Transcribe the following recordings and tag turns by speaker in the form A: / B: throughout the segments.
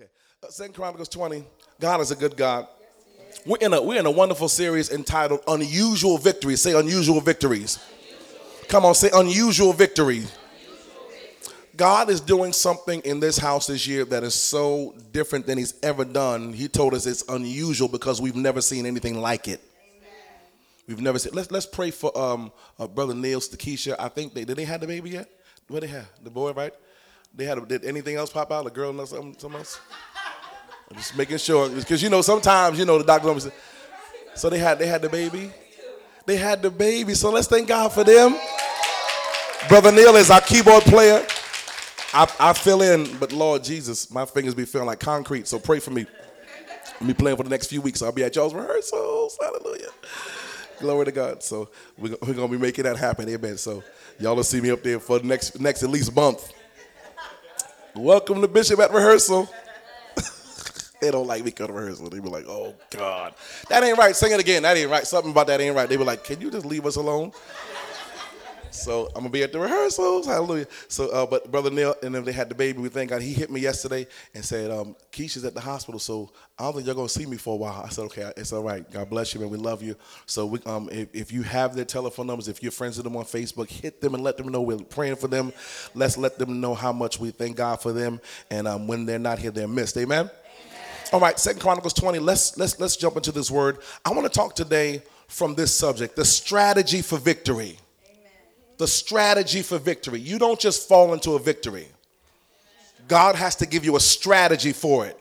A: Okay. Uh, Second Chronicles 20. God is a good God. We're in a we're in a wonderful series entitled Unusual Victories. Say unusual victories. Come on, say unusual victory. God is doing something in this house this year that is so different than He's ever done. He told us it's unusual because we've never seen anything like it. We've never seen. Let's let's pray for um uh, brother Neil Stakisha. I think they did they have the baby yet? What they have? The boy, right? They had. A, did anything else pop out? A girl or something? Something else? I'm just making sure because you know sometimes you know the doctor always. So they had they had the baby. They had the baby. So let's thank God for them. Brother Neil is our keyboard player. I, I fill in, but Lord Jesus, my fingers be feeling like concrete. So pray for me. I'll be playing for the next few weeks. I'll be at y'all's rehearsals. Hallelujah. Glory to God. So we're, we're gonna be making that happen. Amen. So y'all will see me up there for the next next at least month. Welcome to Bishop at rehearsal. they don't like me coming to rehearsal. They be like, oh God. That ain't right. Sing it again. That ain't right. Something about that ain't right. They be like, can you just leave us alone? So I'm gonna be at the rehearsals. Hallelujah. So, uh, but brother Neil and then they had the baby. We thank God. He hit me yesterday and said, um, "Keisha's at the hospital, so I don't think you're gonna see me for a while." I said, "Okay, it's all right. God bless you, man. We love you." So, we, um, if, if you have their telephone numbers, if you're friends with them on Facebook, hit them and let them know we're praying for them. Let's let them know how much we thank God for them, and um, when they're not here, they're missed. Amen. All right, Second Chronicles 20. Let's let's let's jump into this word. I want to talk today from this subject: the strategy for victory the strategy for victory. You don't just fall into a victory. God has to give you a strategy for it.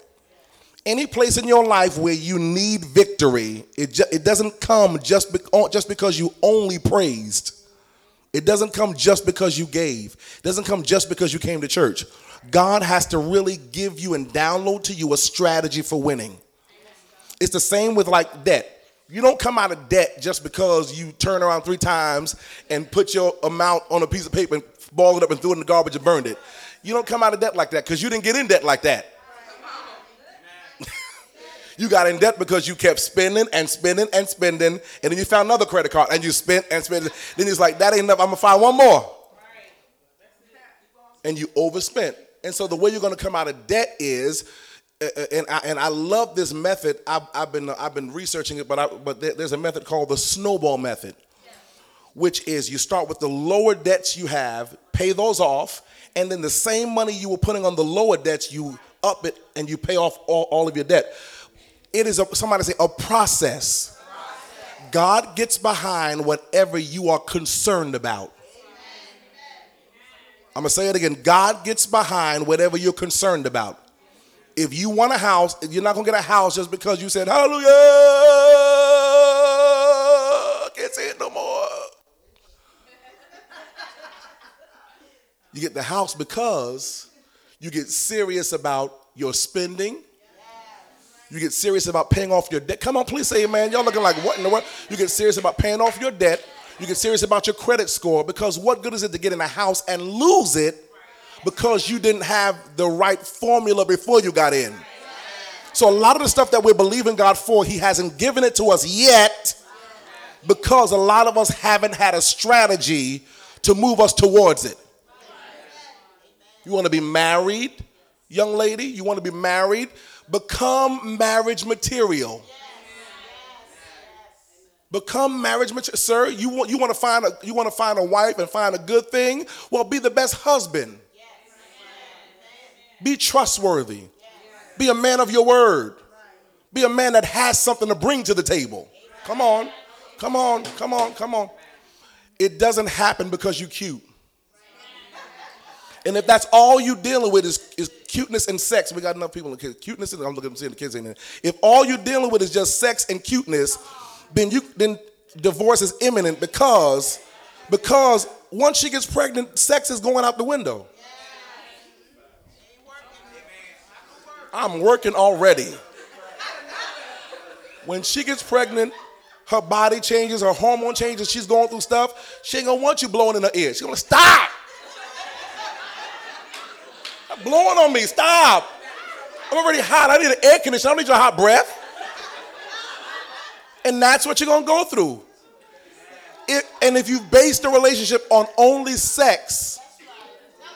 A: Any place in your life where you need victory, it, ju- it doesn't come just, be- just because you only praised. It doesn't come just because you gave. It doesn't come just because you came to church. God has to really give you and download to you a strategy for winning. It's the same with like debt. You don't come out of debt just because you turn around three times and put your amount on a piece of paper and balled it up and threw it in the garbage and burned it. You don't come out of debt like that because you didn't get in debt like that. you got in debt because you kept spending and spending and spending, and then you found another credit card and you spent and spent. Then it's like, that ain't enough. I'm gonna find one more. And you overspent. And so the way you're gonna come out of debt is and I, and I love this method. I've, I've, been I've been researching it, but I, but there's a method called the snowball method, which is you start with the lower debts you have, pay those off, and then the same money you were putting on the lower debts, you up it and you pay off all, all of your debt. It is a, somebody say a process. God gets behind whatever you are concerned about. I'm gonna say it again. God gets behind whatever you're concerned about. If you want a house, you're not gonna get a house just because you said hallelujah. Can't say it no more. You get the house because you get serious about your spending. You get serious about paying off your debt. Come on, please say amen. Y'all looking like what in the world? You get serious about paying off your debt. You get serious about your credit score because what good is it to get in a house and lose it because you didn't have the right formula before you got in. So a lot of the stuff that we're believing God for, He hasn't given it to us yet because a lot of us haven't had a strategy to move us towards it. You want to be married, young lady? You want to be married? Become marriage material. Become marriage material. Sir, you want, you want to find a you want to find a wife and find a good thing? Well, be the best husband. Be trustworthy. Be a man of your word. Be a man that has something to bring to the table. Come on. Come on. Come on. Come on. It doesn't happen because you're cute. And if that's all you're dealing with is, is cuteness and sex, we got enough people in kids. Cuteness, I'm looking seeing the kids in there. If all you're dealing with is just sex and cuteness, then you then divorce is imminent because because once she gets pregnant, sex is going out the window. I'm working already. When she gets pregnant, her body changes, her hormone changes, she's going through stuff. She ain't gonna want you blowing in her ear. She's gonna stop. blowing on me, stop. I'm already hot. I need an air conditioner. I don't need your hot breath. And that's what you're gonna go through. It, and if you base the relationship on only sex,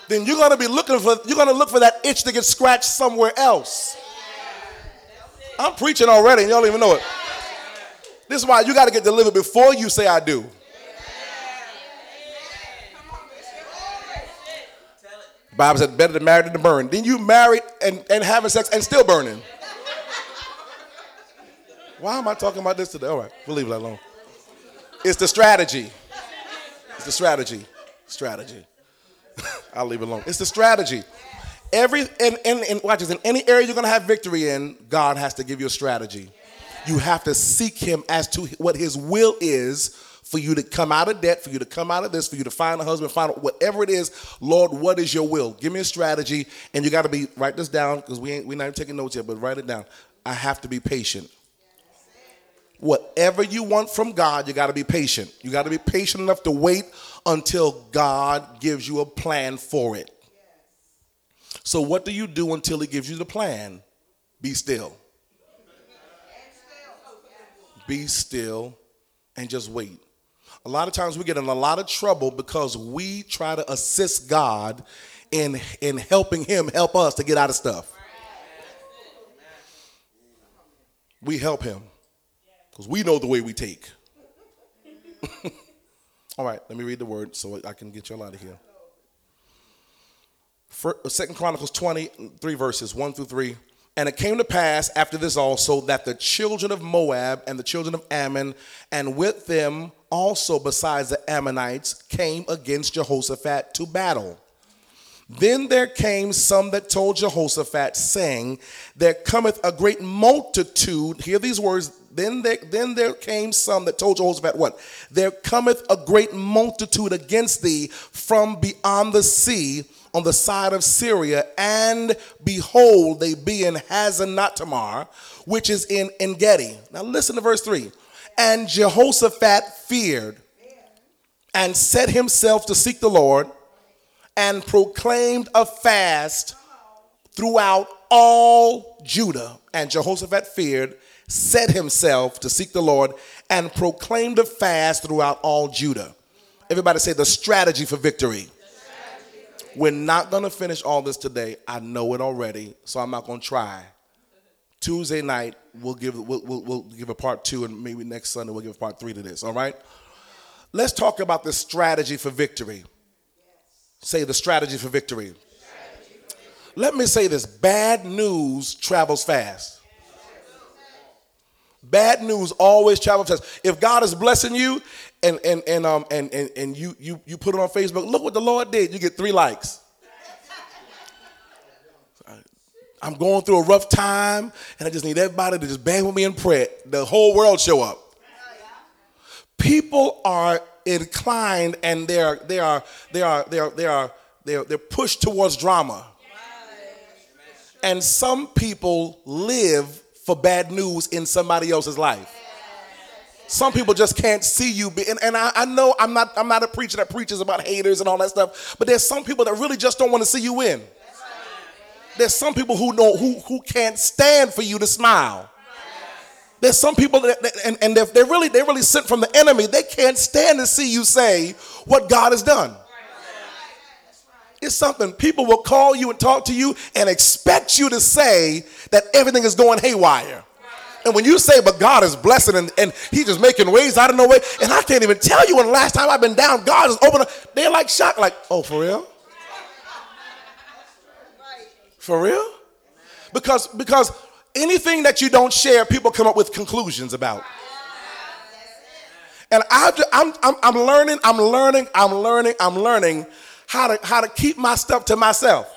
A: then you're gonna be looking for you're gonna look for that itch to get scratched somewhere else. I'm preaching already, and y'all don't even know it. This is why you got to get delivered before you say I do. Bible said better to marry than to burn. Then you married and, and having sex and still burning. Why am I talking about this today? All right, we'll leave it alone. It's the strategy. It's the strategy. Strategy. I'll leave it alone. It's the strategy. Every and, and, in watch this, in any area you're gonna have victory in, God has to give you a strategy. You have to seek him as to what his will is for you to come out of debt, for you to come out of this, for you to find a husband, find whatever it is. Lord, what is your will? Give me a strategy, and you got to be write this down because we ain't we're not even taking notes yet, but write it down. I have to be patient. Whatever you want from God, you got to be patient. You got to be patient enough to wait until God gives you a plan for it. So, what do you do until He gives you the plan? Be still. Be still and just wait. A lot of times we get in a lot of trouble because we try to assist God in, in helping Him help us to get out of stuff. We help Him because we know the way we take. All right, let me read the word so I can get you all out of here. Uh, Second Chronicles 23 verses 1 through 3. And it came to pass after this also that the children of Moab and the children of Ammon, and with them also besides the Ammonites, came against Jehoshaphat to battle. Then there came some that told Jehoshaphat, saying, There cometh a great multitude. Hear these words. Then there, then there came some that told Jehoshaphat, What? There cometh a great multitude against thee from beyond the sea on the side of Syria, and behold, they be in Hazazontamar, which is in Engedi. Now listen to verse 3. And Jehoshaphat feared and set himself to seek the Lord and proclaimed a fast throughout all Judah. And Jehoshaphat feared, set himself to seek the Lord, and proclaimed a fast throughout all Judah. Everybody say the strategy for victory. We're not going to finish all this today. I know it already, so I'm not going to try. Tuesday night, we'll give, we'll, we'll, we'll, give a part two, and maybe next Sunday, we'll give part three to this, all right? Let's talk about the strategy for victory. Say the strategy for victory. Let me say this bad news travels fast. Bad news always travels fast. If God is blessing you and and and um and and, and you you you put it on Facebook, look what the Lord did. You get three likes. I'm going through a rough time, and I just need everybody to just bang with me in prayer. The whole world show up. People are inclined, and they are they are they are they are they are they're, they're pushed towards drama. And some people live for bad news in somebody else's life. Some people just can't see you. Be, and, and I, I, know I'm not, I'm not a preacher that preaches about haters and all that stuff, but there's some people that really just don't want to see you win. There's some people who know who, who can't stand for you to smile. There's some people that, that and, and they're, they're really they're really sent from the enemy. They can't stand to see you say what God has done. It's something people will call you and talk to you and expect you to say that everything is going haywire. And when you say, but God is blessing and, and He's just making ways out of no way, and I can't even tell you when the last time I've been down, God has opened up, they're like shocked, like, oh, for real? For real? Because because anything that you don't share, people come up with conclusions about. And I, I'm, I'm, I'm learning, I'm learning, I'm learning, I'm learning how to, how to keep my stuff to myself.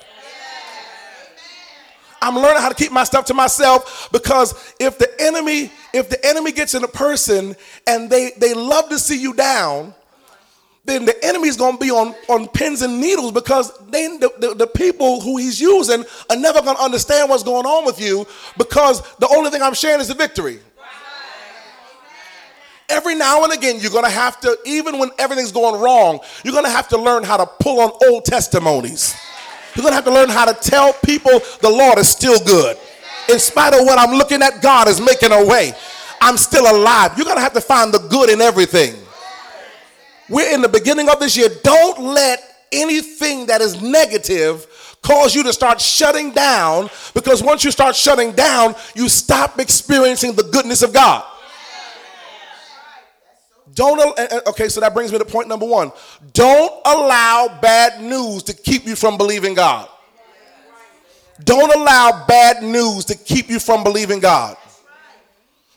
A: I'm learning how to keep my stuff to myself because if the enemy, if the enemy gets in a person and they, they love to see you down, then the enemy is going to be on, on pins and needles because they, the, the, the people who he's using are never to understand what's going on with you because the only thing I'm sharing is the victory. Every now and again, you're going to have to, even when everything's going wrong, you're going to have to learn how to pull on old testimonies. You're going to have to learn how to tell people the Lord is still good. In spite of what I'm looking at, God is making a way. I'm still alive. You're going to have to find the good in everything. We're in the beginning of this year. Don't let anything that is negative cause you to start shutting down because once you start shutting down, you stop experiencing the goodness of God. Don't, eh, eh, okay, so that brings me to point number one. Don't allow bad news to keep you from believing God. Don't allow bad news to keep you from believing God.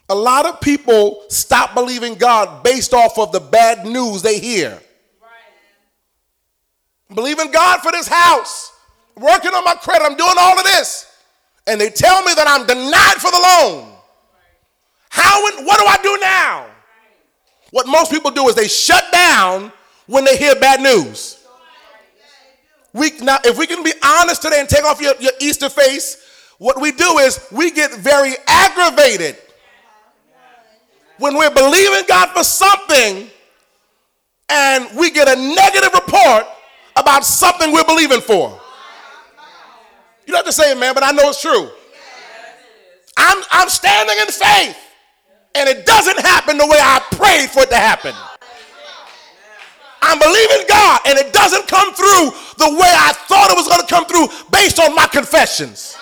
A: A lot of people stop believing God based off of the bad news they hear. Believing God for this house, working on my credit, I'm doing all of this. And they tell me that I'm denied for the loan. How and what do I do now? What most people do is they shut down when they hear bad news. We, now, if we can be honest today and take off your, your Easter face, what we do is we get very aggravated when we're believing God for something and we get a negative report about something we're believing for. You don't have to say it, man, but I know it's true. I'm, I'm standing in faith and it doesn't happen the way I prayed for it to happen. I'm believing God and it doesn't come through the way I thought it was going to come through based on my confessions.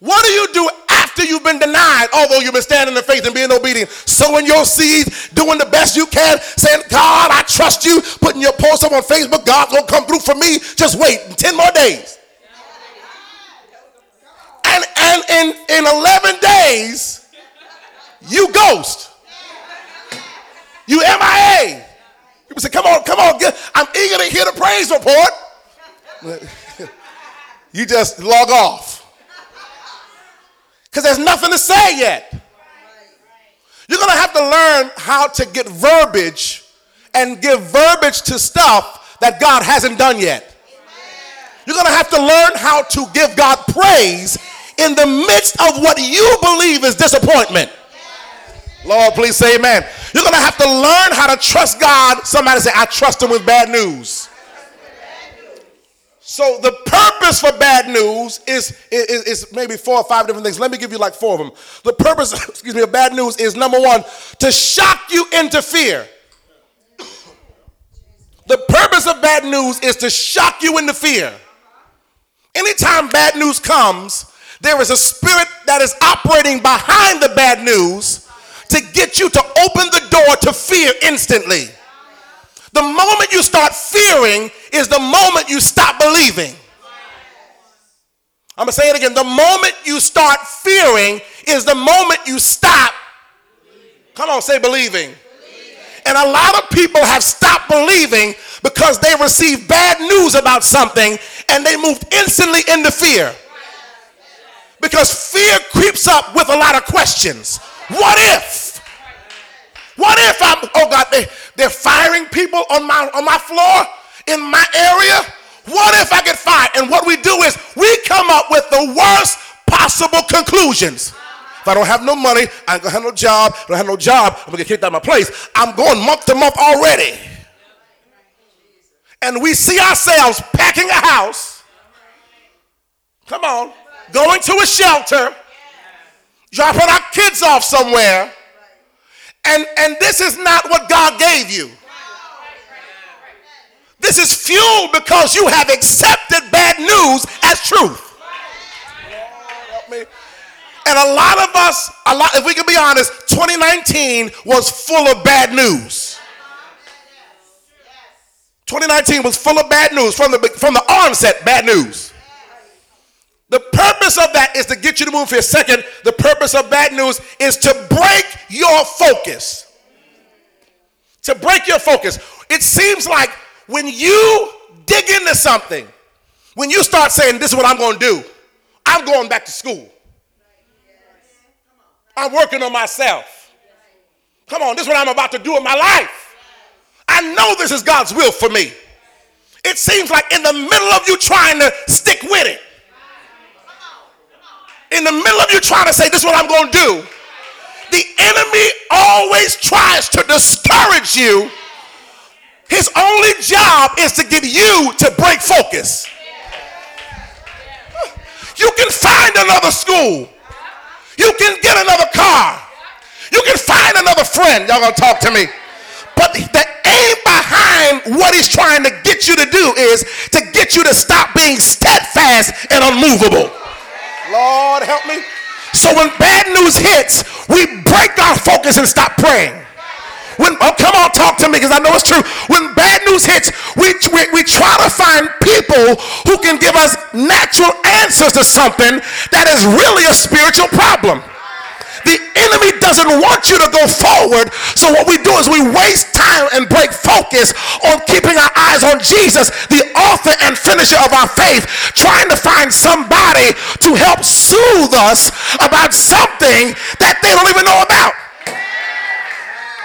A: What do you do after you've been denied, although you've been standing in faith and being obedient, sowing your seeds, doing the best you can, saying, God, I trust you, putting your post up on Facebook, God's gonna come through for me. Just wait 10 more days. And, and in, in 11 days, you ghost. You MIA. People say, come on, come on, get, I'm eager to hear the praise report. you just log off. Because there's nothing to say yet. You're going to have to learn how to get verbiage and give verbiage to stuff that God hasn't done yet. You're going to have to learn how to give God praise in the midst of what you believe is disappointment. Lord, please say amen. You're going to have to learn how to trust God. Somebody say, I trust him with bad news. So the purpose for bad news is, is, is, maybe four or five different things. Let me give you like four of them. The purpose, excuse me, of bad news is number one, to shock you into fear. The purpose of bad news is to shock you into fear. Anytime bad news comes, there is a spirit that is operating behind the bad news to get you to open the door to fear instantly. The moment you start fearing is the moment you stop believing. I'm going to say it again. The moment you start fearing is the moment you stop. Come on, say believing. And a lot of people have stopped believing because they received bad news about something and they moved instantly into fear. Because fear creeps up with a lot of questions. What if? What if I'm, oh God, they, they're firing people on my, on my floor in my area? What if I get fired? And what we do is we come up with the worst possible conclusions. If I don't have no money, I ain't gonna have no job. I don't have no job, I'm gonna get kicked out of my place. I'm going month to month already. And we see ourselves packing a house. Come on, going to a shelter dropping our kids off somewhere, and, and this is not what God gave you. This is fuel because you have accepted bad news as truth. And a lot of us, a lot, if we can be honest, 2019 was full of bad news. 2019 was full of bad news from the from the onset, bad news. The purpose of that is to get you to move here. Second, the purpose of bad news is to break your focus. To break your focus. It seems like when you dig into something, when you start saying, This is what I'm going to do, I'm going back to school. I'm working on myself. Come on, this is what I'm about to do in my life. I know this is God's will for me. It seems like in the middle of you trying to stick with it, in the middle of you trying to say, This is what I'm going to do, the enemy always tries to discourage you. His only job is to get you to break focus. You can find another school. You can get another car. You can find another friend. Y'all gonna talk to me. But the aim behind what he's trying to get you to do is to get you to stop being steadfast and unmovable. Lord, help me. So when bad news hits, we break our focus and stop praying. When, oh, come on, talk to me because I know it's true. When bad news hits, we, we, we try to find people who can give us natural answers to something that is really a spiritual problem. The enemy doesn't want you to go forward. So what we do is we waste time and break focus on keeping our eyes on Jesus, the author and finisher of our faith, trying to find somebody to help soothe us about something that they don't even know about.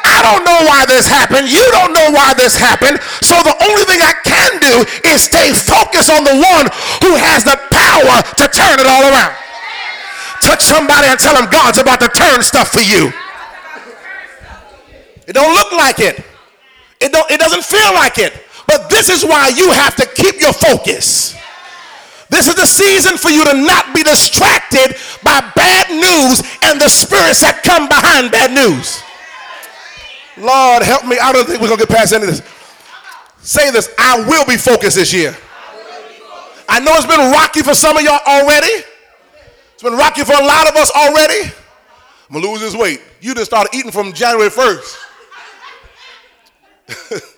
A: I don't know why this happened. You don't know why this happened. So the only thing I can do is stay focused on the one who has the power to turn it all around. Touch somebody and tell them God's about to turn stuff for you. It don't look like it. It don't it doesn't feel like it. But this is why you have to keep your focus. This is the season for you to not be distracted by bad news and the spirits that come behind bad news. Lord, help me. I don't think we're going to get past any of this. Say this I will be focused this year. I know it's been rocky for some of y'all already. Been rocky for a lot of us already. I'm to lose this weight. You just started eating from January 1st.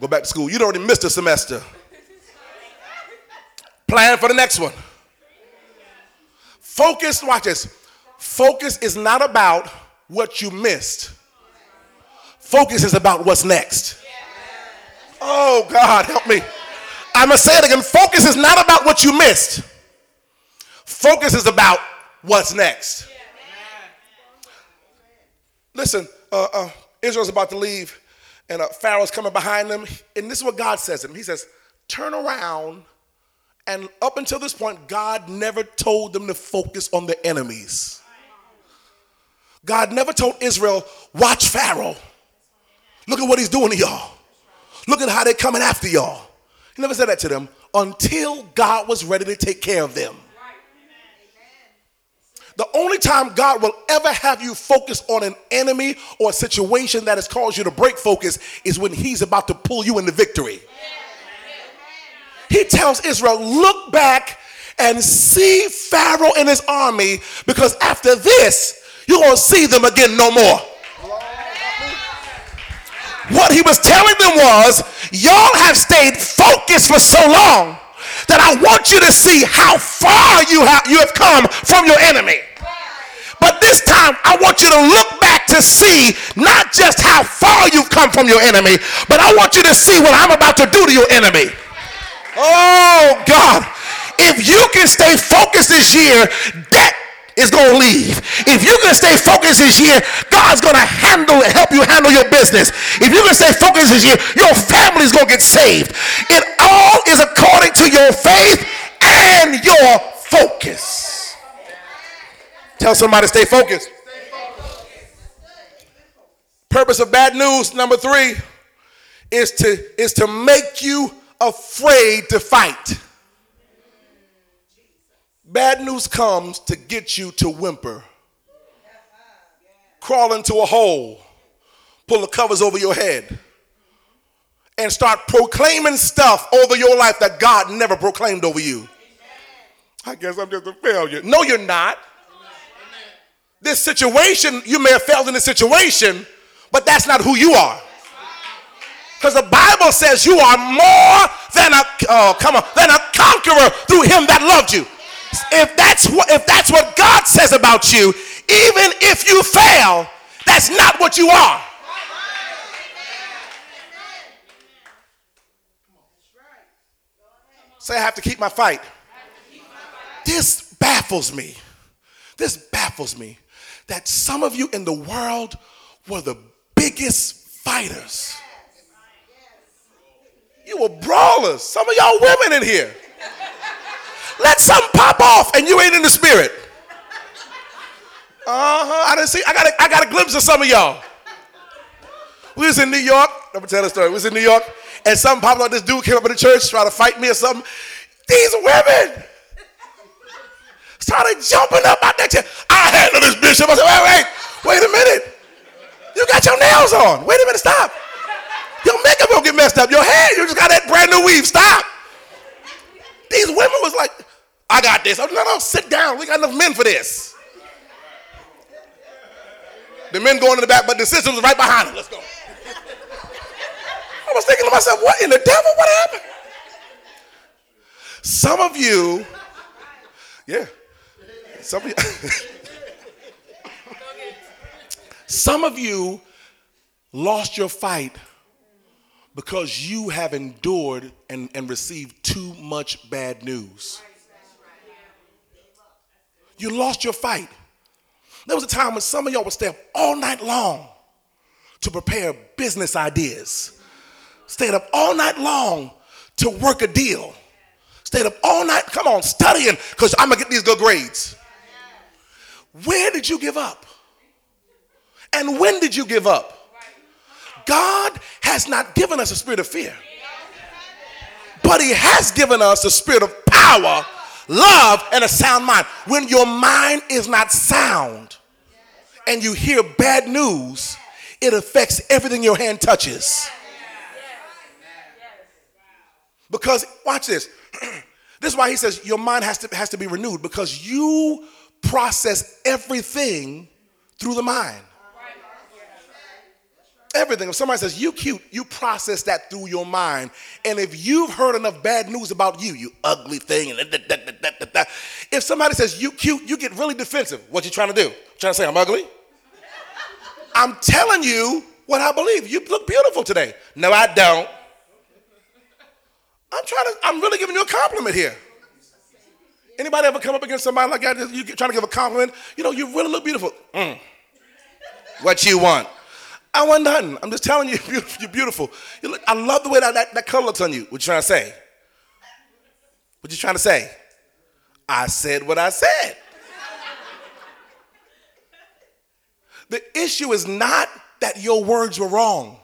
A: Go back to school. You'd already missed a semester. Plan for the next one. Focus, watch this. Focus is not about what you missed. Focus is about what's next. Oh, God, help me. I'm to say it again. Focus is not about what you missed, focus is about what's next. Listen, uh, uh, Israel's about to leave, and uh, Pharaoh's coming behind them. And this is what God says to him He says, Turn around. And up until this point, God never told them to focus on the enemies. God never told Israel, watch Pharaoh. Look at what he's doing to y'all. Look at how they're coming after y'all. He never said that to them until God was ready to take care of them. The only time God will ever have you focus on an enemy or a situation that has caused you to break focus is when he's about to pull you into victory. He tells Israel, look back and see Pharaoh and his army because after this, you won't see them again no more. What he was telling them was, y'all have stayed focused for so long that I want you to see how far you have, you have come from your enemy. But this time, I want you to look back to see not just how far you've come from your enemy, but I want you to see what I'm about to do to your enemy. Oh, God. If you can stay focused this year, that is going to leave. If you can stay focused this year, God's going to handle help you handle your business. If you can stay focused this year, your family's going to get saved. It all is according to your faith and your focus. Tell somebody to stay focused. Purpose of bad news number 3 is to is to make you afraid to fight. Bad news comes to get you to whimper, crawl into a hole, pull the covers over your head, and start proclaiming stuff over your life that God never proclaimed over you. I guess I'm just a failure. No, you're not. This situation, you may have failed in this situation, but that's not who you are. Because the Bible says you are more than a oh, come on, than a conqueror through him that loved you if that's what if that's what God says about you, even if you fail, that's not what you are. Say, I have to keep my fight. This baffles me. This baffles me that some of you in the world were the biggest fighters. You were brawlers. Some of y'all women in here. Let something pop off and you ain't in the spirit. Uh-huh. I didn't see, I got a, I got a glimpse of some of y'all. We was in New York. Let me tell a story. We was in New York and something popped up. This dude came up in the church, trying to fight me or something. These women started jumping up out that chair. I handle this bishop. I said, wait, wait, wait a minute. You got your nails on. Wait a minute, stop. Your makeup will get messed up. Your hair, you just got that brand new weave. Stop. These women was like, I got this. Oh, no, no, sit down. We got enough men for this. The men going in the back, but the sisters right behind them. Let's go. I was thinking to myself, what in the devil? What happened? Some of you, yeah, some of you, some of you lost your fight because you have endured and, and received too much bad news. You lost your fight. There was a time when some of y'all would stay up all night long to prepare business ideas, stayed up all night long to work a deal, stayed up all night, come on, studying because I'm gonna get these good grades. Where did you give up? And when did you give up? God has not given us a spirit of fear, but He has given us a spirit of power, love, and a sound mind. When your mind is not sound and you hear bad news, it affects everything your hand touches. Because, watch this. this is why he says your mind has to, has to be renewed because you process everything through the mind. Everything. If somebody says you cute, you process that through your mind. And if you've heard enough bad news about you, you ugly thing, and da, da, da, if somebody says you cute, you get really defensive. What you trying to do? Trying to say I'm ugly? I'm telling you what I believe. You look beautiful today. No, I don't. I'm trying to. I'm really giving you a compliment here. Anybody ever come up against somebody like that? You trying to give a compliment? You know, you really look beautiful. Mm. What you want? I want nothing. I'm just telling you, you're beautiful. You look, I love the way that, that, that color looks on you. What you trying to say? What you trying to say? I said what I said. the issue is not that your words were wrong.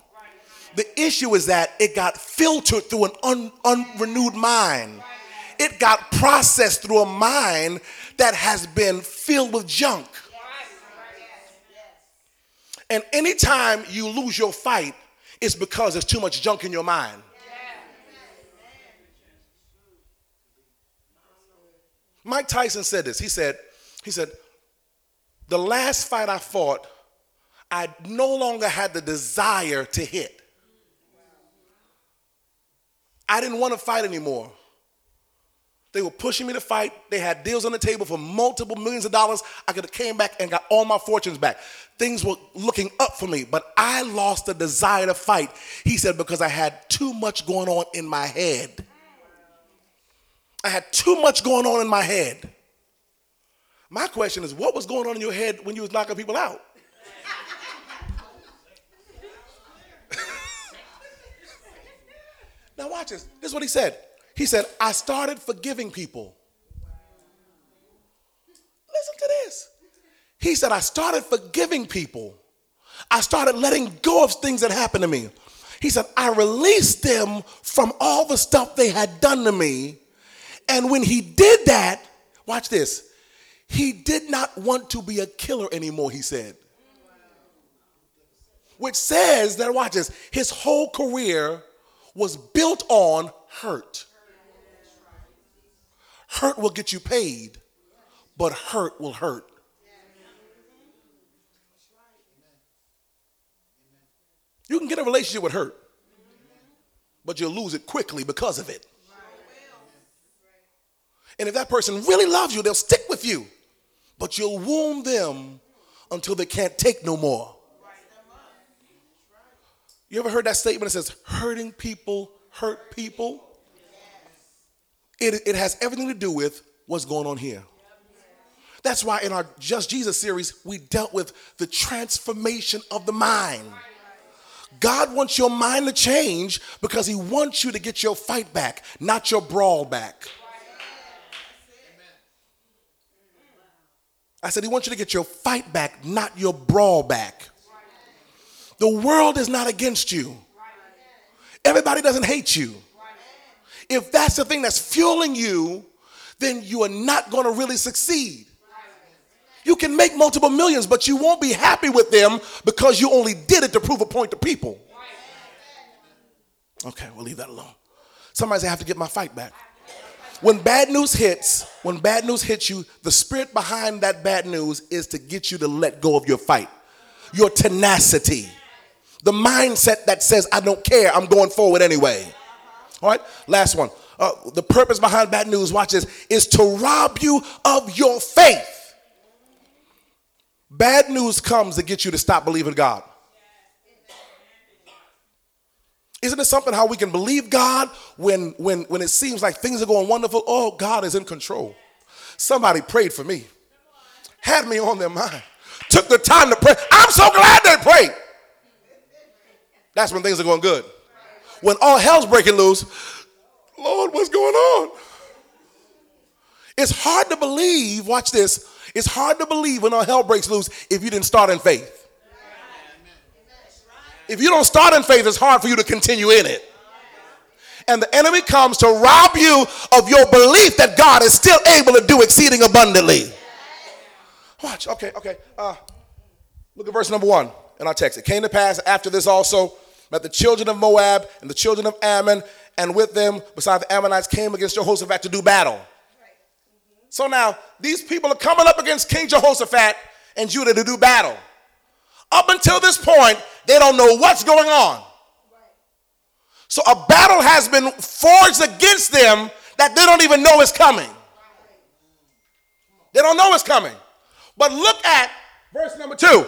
A: The issue is that it got filtered through an un, unrenewed mind. It got processed through a mind that has been filled with junk. And anytime you lose your fight, it's because there's too much junk in your mind. Mike Tyson said this. He said, he said, the last fight I fought, I no longer had the desire to hit. I didn't want to fight anymore. They were pushing me to fight. They had deals on the table for multiple millions of dollars. I could have came back and got all my fortunes back. Things were looking up for me, but I lost the desire to fight. He said because I had too much going on in my head. I had too much going on in my head. My question is, what was going on in your head when you was knocking people out? now watch this. This is what he said. He said, I started forgiving people. Listen to this. He said, I started forgiving people. I started letting go of things that happened to me. He said, I released them from all the stuff they had done to me. And when he did that, watch this, he did not want to be a killer anymore, he said. Which says that, watch this, his whole career was built on hurt. Hurt will get you paid, but hurt will hurt. You can get a relationship with hurt, but you'll lose it quickly because of it. And if that person really loves you, they'll stick with you, but you'll wound them until they can't take no more. You ever heard that statement that says, hurting people hurt people? It, it has everything to do with what's going on here. That's why in our Just Jesus series, we dealt with the transformation of the mind. God wants your mind to change because He wants you to get your fight back, not your brawl back. I said, He wants you to get your fight back, not your brawl back. The world is not against you, everybody doesn't hate you if that's the thing that's fueling you, then you are not going to really succeed. You can make multiple millions, but you won't be happy with them because you only did it to prove a point to people. Okay, we'll leave that alone. Somebody say, I have to get my fight back. When bad news hits, when bad news hits you, the spirit behind that bad news is to get you to let go of your fight, your tenacity, the mindset that says, I don't care, I'm going forward anyway. All right, last one. Uh, the purpose behind bad news, watch this, is to rob you of your faith. Bad news comes to get you to stop believing God. Isn't it something how we can believe God when, when, when it seems like things are going wonderful? Oh, God is in control. Somebody prayed for me, had me on their mind, took the time to pray. I'm so glad they prayed. That's when things are going good. When all hell's breaking loose, Lord, what's going on? It's hard to believe, watch this, it's hard to believe when all hell breaks loose if you didn't start in faith. If you don't start in faith, it's hard for you to continue in it. And the enemy comes to rob you of your belief that God is still able to do exceeding abundantly. Watch, okay, okay. Uh, look at verse number one in our text. It came to pass after this also that the children of Moab and the children of Ammon, and with them, beside the Ammonites, came against Jehoshaphat to do battle. So now, these people are coming up against King Jehoshaphat and Judah to do battle. Up until this point, they don't know what's going on. So a battle has been forged against them that they don't even know is coming. They don't know it's coming. But look at verse number two.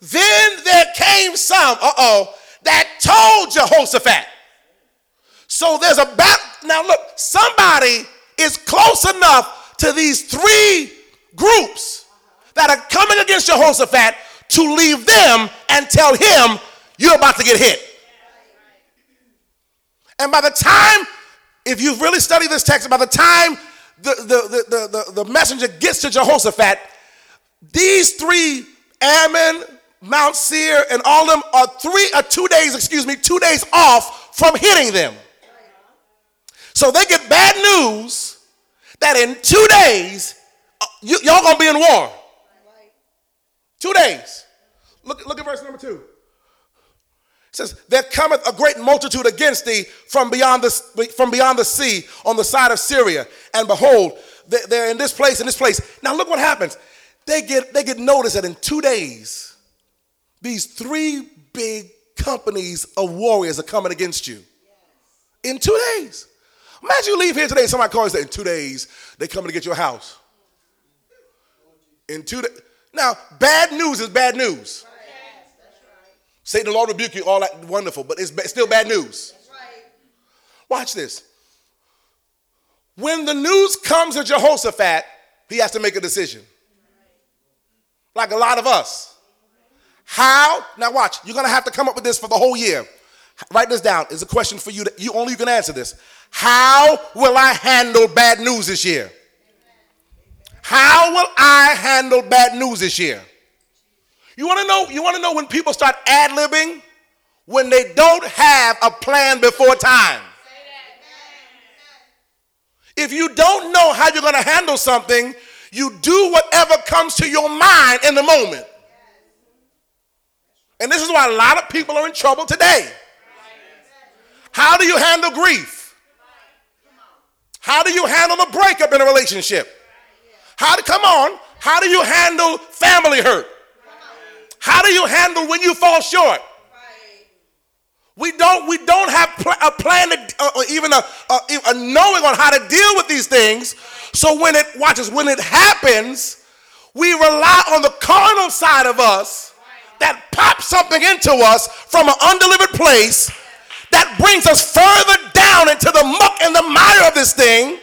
A: Then there came some, uh oh, that told Jehoshaphat. So there's a. Now look, somebody is close enough to these three groups that are coming against Jehoshaphat to leave them and tell him, you're about to get hit. And by the time, if you've really studied this text, by the time the, the, the, the, the messenger gets to Jehoshaphat, these three, Ammon, Mount Seir, and all of them are three or two days, excuse me, two days off from hitting them. So they get bad news that in two days, uh, you, y'all gonna be in war. Two days. Look, look at verse number two. It says, There cometh a great multitude against thee from beyond the, from beyond the sea on the side of Syria. And behold, they're in this place, in this place. Now look what happens. They get, they get notice that in two days, these three big companies of warriors are coming against you. In two days. Imagine you leave here today and somebody calls you in two days, they coming to get your house. In two days. Now, bad news is bad news. Right. Say the Lord rebuke you, all that wonderful, but it's still bad news. Right. Watch this. When the news comes to Jehoshaphat, he has to make a decision. Like a lot of us. How? Now watch, you're gonna have to come up with this for the whole year. Write this down. It's a question for you that you only you can answer this. How will I handle bad news this year? How will I handle bad news this year? You want to know? You want to know when people start ad libbing? When they don't have a plan before time. If you don't know how you're going to handle something, you do whatever comes to your mind in the moment. And this is why a lot of people are in trouble today. How do you handle grief? How do you handle a breakup in a relationship? How to come on? How do you handle family hurt? How do you handle when you fall short? We don't we don't have pl- a plan to, uh, or even a, a, a, knowing on how to deal with these things. So when it watches when it happens, we rely on the carnal side of us that pops something into us from an undelivered place that brings us further down into the muck and the mire of this thing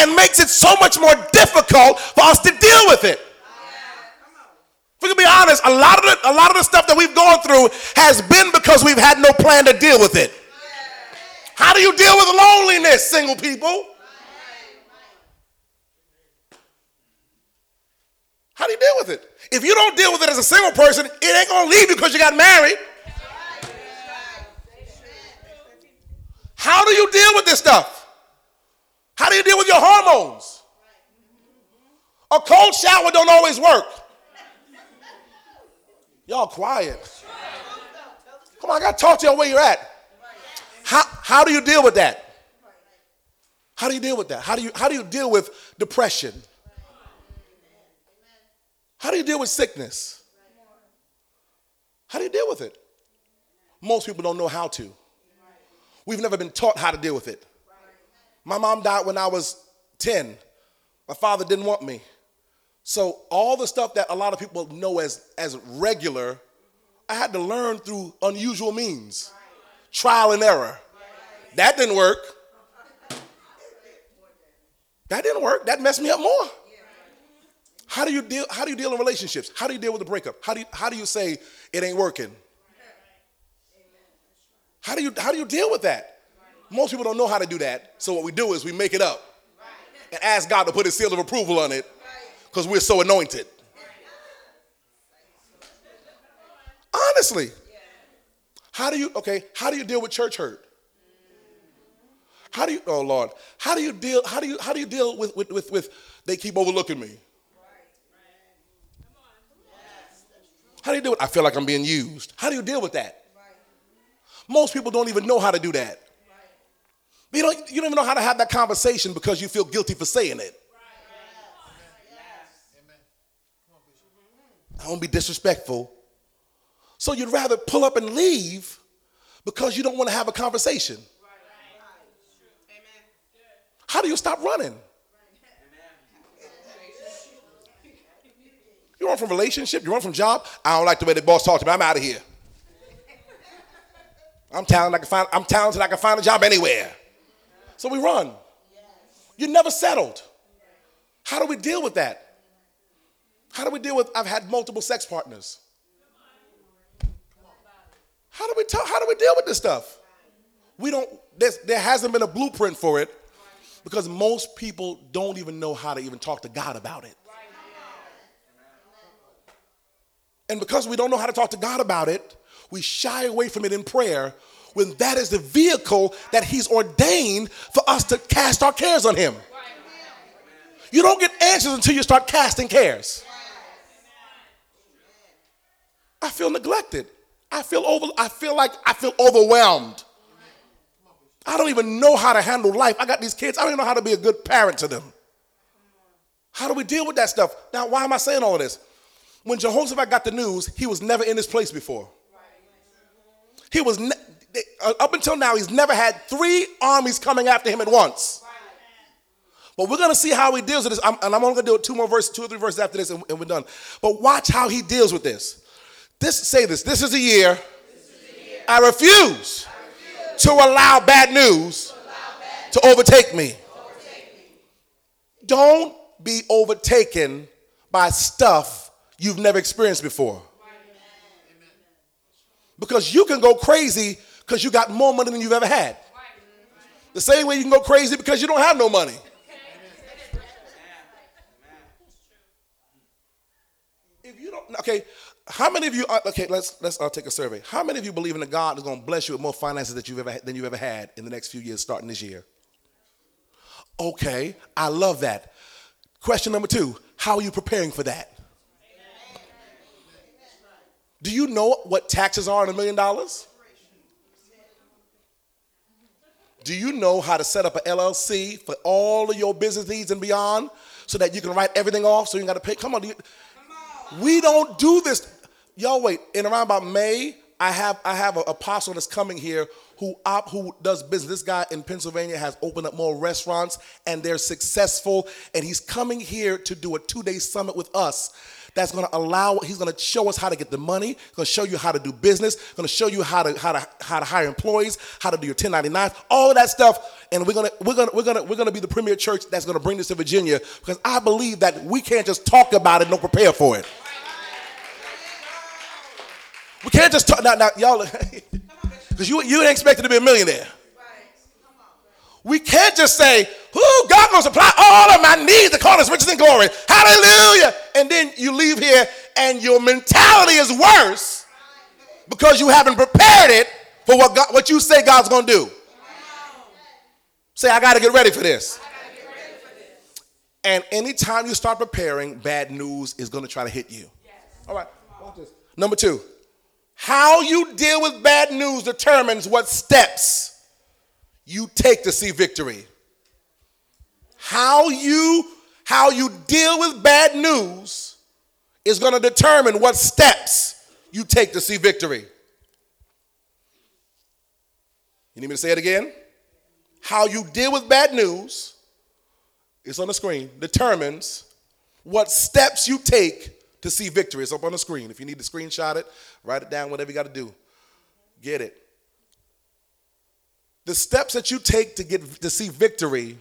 A: and makes it so much more difficult for us to deal with it. If we can be honest, a lot of the, a lot of the stuff that we've gone through has been because we've had no plan to deal with it. How do you deal with loneliness, single people? How do you deal with it? If you don't deal with it as a single person, it ain't gonna leave you because you got married. How do you deal with this stuff? How do you deal with your hormones? A cold shower don't always work. Y'all quiet. Come on, I got to talk to y'all where you're at. How, how do you deal with that? How do you deal with that? How do you, how do you deal with depression? How do you deal with sickness? How do you deal with it? Most people don't know how to. We've never been taught how to deal with it. My mom died when I was 10. My father didn't want me. So all the stuff that a lot of people know as, as regular, I had to learn through unusual means. Trial and error. That didn't work. That didn't work. That messed me up more. How do you deal? How do you deal in relationships? How do you deal with a breakup? How do you, how do you say it ain't working? How do you how do you deal with that? Most people don't know how to do that. So what we do is we make it up and ask God to put His seal of approval on it because we're so anointed. Honestly, how do you okay? How do you deal with church hurt? How do you, oh Lord, how do you deal, how do you, how do you deal with, with, with, with they keep overlooking me? How do you deal with, I feel like I'm being used. How do you deal with that? Most people don't even know how to do that. You don't, you don't even know how to have that conversation because you feel guilty for saying it. I don't be disrespectful. So you'd rather pull up and leave because you don't want to have a conversation. How do you stop running? You run from relationship, you run from job. I don't like the way the boss talks to me. I'm out of here. I'm talented. I can find. I'm talented. I can find a job anywhere. So we run. You're never settled. How do we deal with that? How do we deal with? I've had multiple sex partners. How do we tell? How do we deal with this stuff? We don't. there hasn't been a blueprint for it because most people don't even know how to even talk to God about it. And because we don't know how to talk to God about it, we shy away from it in prayer when that is the vehicle that He's ordained for us to cast our cares on Him. You don't get answers until you start casting cares. I feel neglected. I feel over I feel like I feel overwhelmed. I don't even know how to handle life. I got these kids, I don't even know how to be a good parent to them. How do we deal with that stuff? Now, why am I saying all this? When Jehoshaphat got the news, he was never in this place before. He was, ne- uh, up until now, he's never had three armies coming after him at once. But we're going to see how he deals with this. I'm, and I'm only going to do two more verses, two or three verses after this, and, and, we're done. But watch how he deals with this. This say this. This is a year. Is a year. I refuse to allow bad news to overtake me. Don't be overtaken by stuff you've never experienced before. Because you can go crazy because you got more money than you've ever had. The same way you can go crazy because you don't have no money. If you don't, okay, how many of you? Are, okay, let's let's uh, take a survey. How many of you believe in a God that's going to bless you with more finances that you've ever than you've ever had in the next few years, starting this year? Okay, I love that. Question number two: How are you preparing for that? Do you know what taxes are on a million dollars? Do you know how to set up an LLC for all of your business needs and beyond so that you can write everything off so you got to pay? Come on, you, we don't do this y'all wait. In around about May, I have I have an apostle that's coming here who op, who does business. This guy in Pennsylvania has opened up more restaurants and they're successful. And he's coming here to do a two day summit with us. That's going to allow. He's going to show us how to get the money. Going to show you how to do business. Going to show you how to how to how to hire employees, how to do your 1099, all of that stuff. And we're gonna we're gonna we're gonna we're gonna be the premier church that's going to bring this to Virginia because I believe that we can't just talk about it, no prepare for it. We can't just talk now, now y'all, because you you ain't expected to be a millionaire. We can't just say, "Who God gonna supply all of my needs according to riches and glory." Hallelujah! And then you leave here and your mentality is worse because you haven't prepared it for what God, what you say God's gonna do. Say, I got to get ready for this. And anytime you start preparing, bad news is to try to hit you. All right, watch this. Number two, how you deal with bad news determines what steps you take to see victory. How you how you deal with bad news is going to determine what steps you take to see victory. You need me to say it again? How you deal with bad news is on the screen, determines what steps you take to see victory. It's up on the screen. If you need to screenshot it, write it down, whatever you got to do. Get it. The steps that you take to get to see victory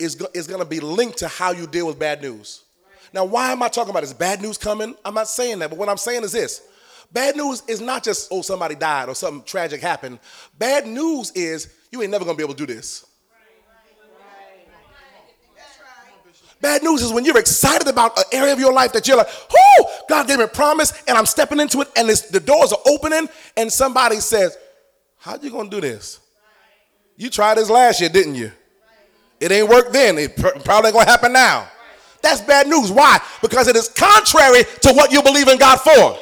A: is, is going to be linked to how you deal with bad news. Now, why am I talking about this? Bad news coming? I'm not saying that, but what I'm saying is this. Bad news is not just, oh, somebody died or something tragic happened. Bad news is you ain't never gonna be able to do this. Bad news is when you're excited about an area of your life that you're like, "Whoo, God gave me a promise, and I'm stepping into it, and the doors are opening, and somebody says, How you gonna do this? You tried this last year, didn't you? It ain't worked then. It probably ain't gonna happen now. That's bad news. Why? Because it is contrary to what you believe in God for.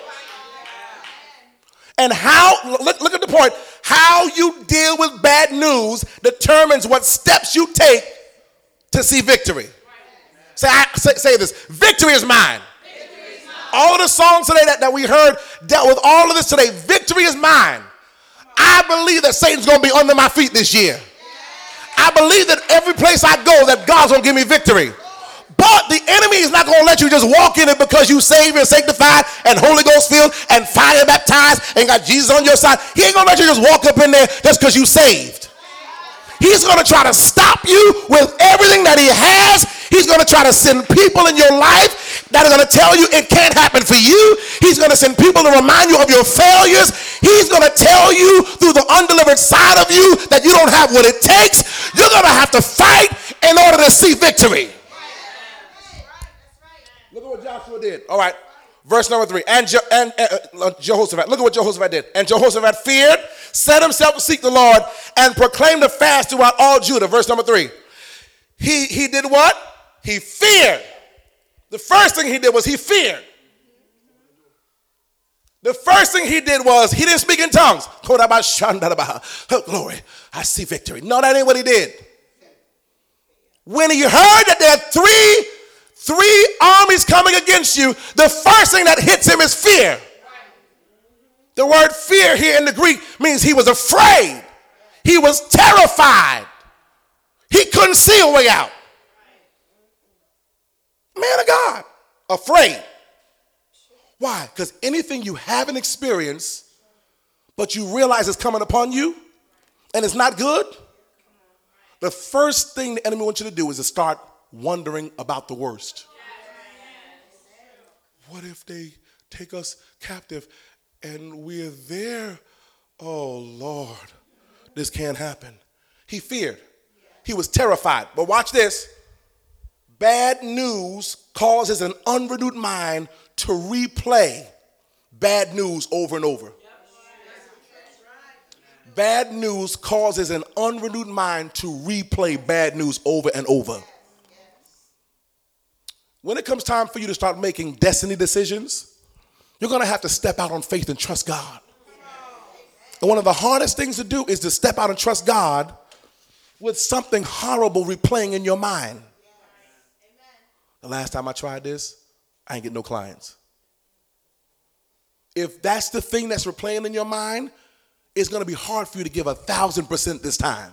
A: And how, look, look at the point, how you deal with bad news determines what steps you take to see victory. Say, I, say, say this victory is mine. Victory is mine. All the songs today that, that we heard dealt with all of this today. Victory is mine. I believe that Satan's going to be under my feet this year. I believe that every place I go, that God's going to give me victory. But the enemy is not going to let you just walk in it because you saved and sanctified and Holy Ghost filled and fire baptized and got Jesus on your side. He ain't going to let you just walk up in there just because you saved. He's going to try to stop you with everything that he has. He's going to try to send people in your life that are going to tell you it can't happen for you. He's going to send people to remind you of your failures. He's going to tell you through the undelivered side of you that you don't have what it takes. You're going to have to fight in order to see victory. Look at what Joshua did. All right. Verse number three. And, Je- and uh, uh, Jehoshaphat. Look at what Jehoshaphat did. And Jehoshaphat feared, set himself to seek the Lord, and proclaimed a fast throughout all Judah. Verse number three. He, he did what? He feared. The first thing he did was he feared. The first thing he did was he didn't speak in tongues. Oh, glory, I see victory. No, that ain't what he did. When he heard that there are three three armies coming against you, the first thing that hits him is fear. The word fear here in the Greek means he was afraid, he was terrified, he couldn't see a way out. Man of God, afraid. Why? Because anything you haven't experienced, but you realize it's coming upon you and it's not good, the first thing the enemy wants you to do is to start wondering about the worst. What if they take us captive and we're there? Oh, Lord, this can't happen. He feared, he was terrified. But watch this bad news causes an unrenewed mind to replay bad news over and over. Bad news causes an unrenewed mind to replay bad news over and over. When it comes time for you to start making destiny decisions, you're going to have to step out on faith and trust God. And one of the hardest things to do is to step out and trust God with something horrible replaying in your mind. The last time I tried this, I ain't get no clients. If that's the thing that's replaying in your mind, it's going to be hard for you to give a thousand percent this time.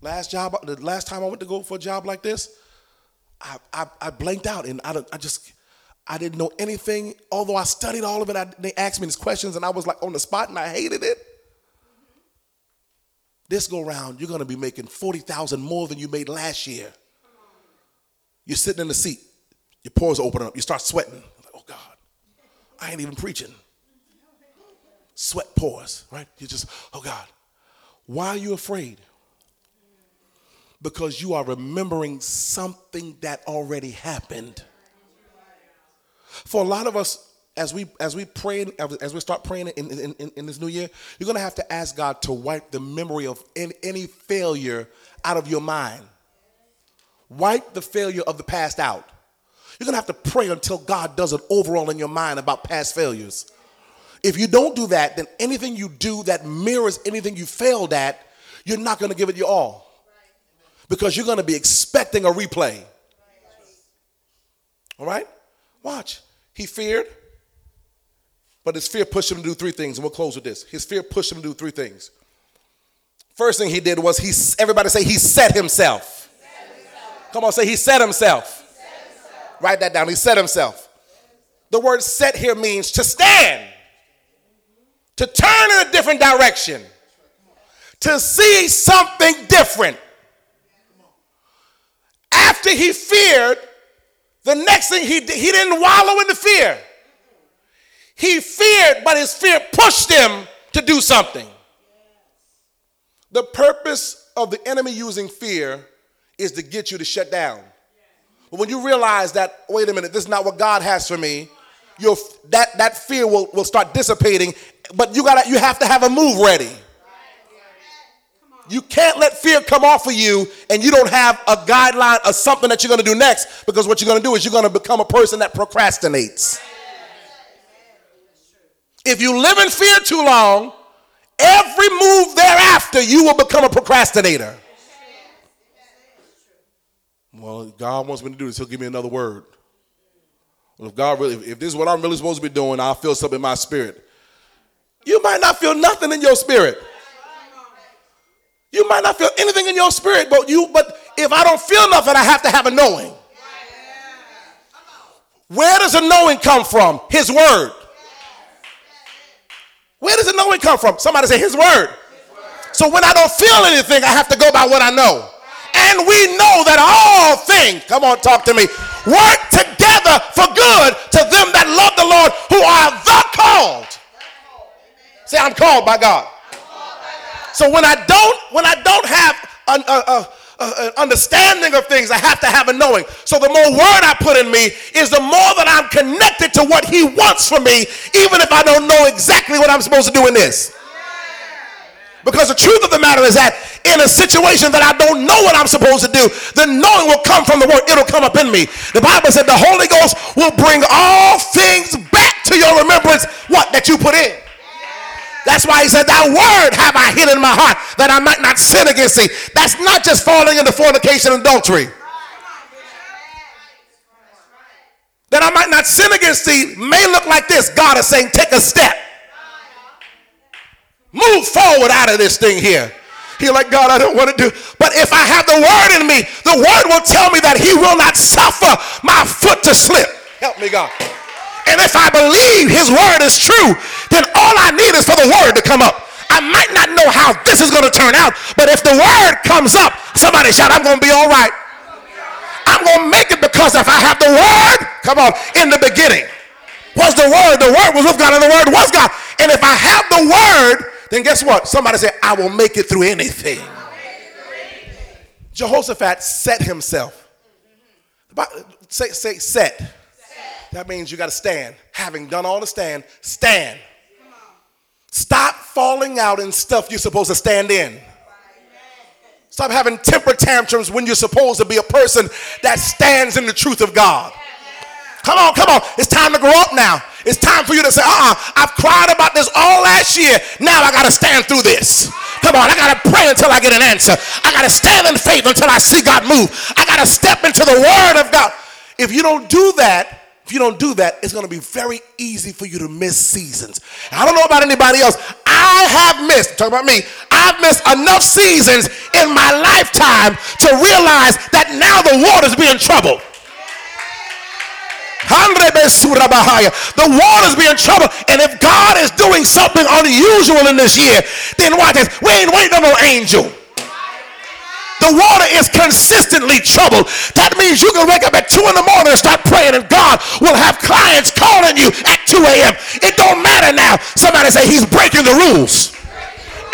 A: Last job, the last time I went to go for a job like this, I, I, I blanked out and I, I just, I didn't know anything. Although I studied all of it, I, they asked me these questions and I was like on the spot and I hated it. This go round, you're gonna be making 40,000 more than you made last year. You're sitting in the seat, your pores open up, you start sweating. Like, oh God, I ain't even preaching. Sweat pores, right? You just, oh God. Why are you afraid? Because you are remembering something that already happened. For a lot of us, as we as we pray as we start praying in, in, in, this new year, you're gonna have to ask God to wipe the memory of any, any failure out of your mind. Wipe the failure of the past out. You're to have to pray until God does an overall in your mind about past failures. If you don't do that, then anything you do that mirrors anything you failed at, you're not to give it your all. Because you're going to be expecting a replay. All right? Watch. He feared, but his fear pushed him to do three things, and we'll close with this. His fear pushed him to do three things. First thing he did was he everybody say he set himself. He set himself. Come on, say he set himself. He set himself. Write that down. He set himself. The word set here means to stand, to turn in a different direction, to see something different. After he feared, the next thing he did, he didn't wallow in the fear. He feared, but his fear pushed him to do something. The purpose of the enemy using fear is to get you to shut down. But when you realize that, wait a minute, this is not what God has for me, you that, that fear will, will start dissipating, but you gotta you have to have a move ready. You can't let fear come off of you and you don't have a guideline of something that you're gonna do next because what you're gonna do is you're gonna become a person that procrastinates. If you live in fear too long, Every move thereafter, you will become a procrastinator. Well, God wants me to do this, He'll give me another word. Well, if God really, if this is what I'm really supposed to be doing, I'll feel something in my spirit. You might not feel nothing in your spirit. You might not feel anything in your spirit, but you, but if I don't feel nothing, I have to have a knowing. Where does a knowing come from? His word. Where does the knowing come from? Somebody say his word. So when I don't feel anything, I have to go by what I know. And we know that all things, come on, talk to me, work together for good to them that love the Lord who are the called. Say, I'm called by God. So when I don't, when I don't have an, a, a, uh, understanding of things. I have to have a knowing. So the more word I put in me is the more that I'm connected to what he wants from me, even if I don't know exactly what I'm supposed to do in this. Because the truth of the matter is that in a situation that I don't know what I'm supposed to do, the knowing will come from the word. It'll come up in me. The Bible said the Holy Ghost will bring all things back to your remembrance. What? That you put in. That's why he said, That word have I hid in my heart that I might not sin against thee. That's not just falling into fornication and adultery. That I might not sin against thee may look like this. God is saying, Take a step. Move forward out of this thing here. He's like, God, I don't want to do. But if I have the word in me, the word will tell me that he will not suffer my foot to slip. Help me, God. And if I believe his word is true, then all I need is for the word to come up. I might not know how this is going to turn out, but if the word comes up, somebody shout, I'm going to be all right. I'm going to make it because if I have the word, come on, in the beginning was the word, the word was with God, and the word was God. And if I have the word, then guess what? Somebody say, I will make it through anything. Jehoshaphat set himself. Say, say, set. That means you got to stand. Having done all to stand, stand. Stop falling out in stuff you're supposed to stand in. Stop having temper tantrums when you're supposed to be a person that stands in the truth of God. Come on, come on. It's time to grow up now. It's time for you to say, uh uh-uh, I've cried about this all last year. Now I got to stand through this. Come on, I got to pray until I get an answer. I got to stand in faith until I see God move. I got to step into the Word of God. If you don't do that, if you don't do that, it's going to be very easy for you to miss seasons. I don't know about anybody else. I have missed, talk about me, I've missed enough seasons in my lifetime to realize that now the water's being troubled. The water's being troubled. And if God is doing something unusual in this year, then watch this. We ain't waiting on no angel the water is consistently troubled. That means you can wake up at 2 in the morning and start praying, and God will have clients calling you at 2 a.m. It don't matter now. Somebody say he's breaking the rules.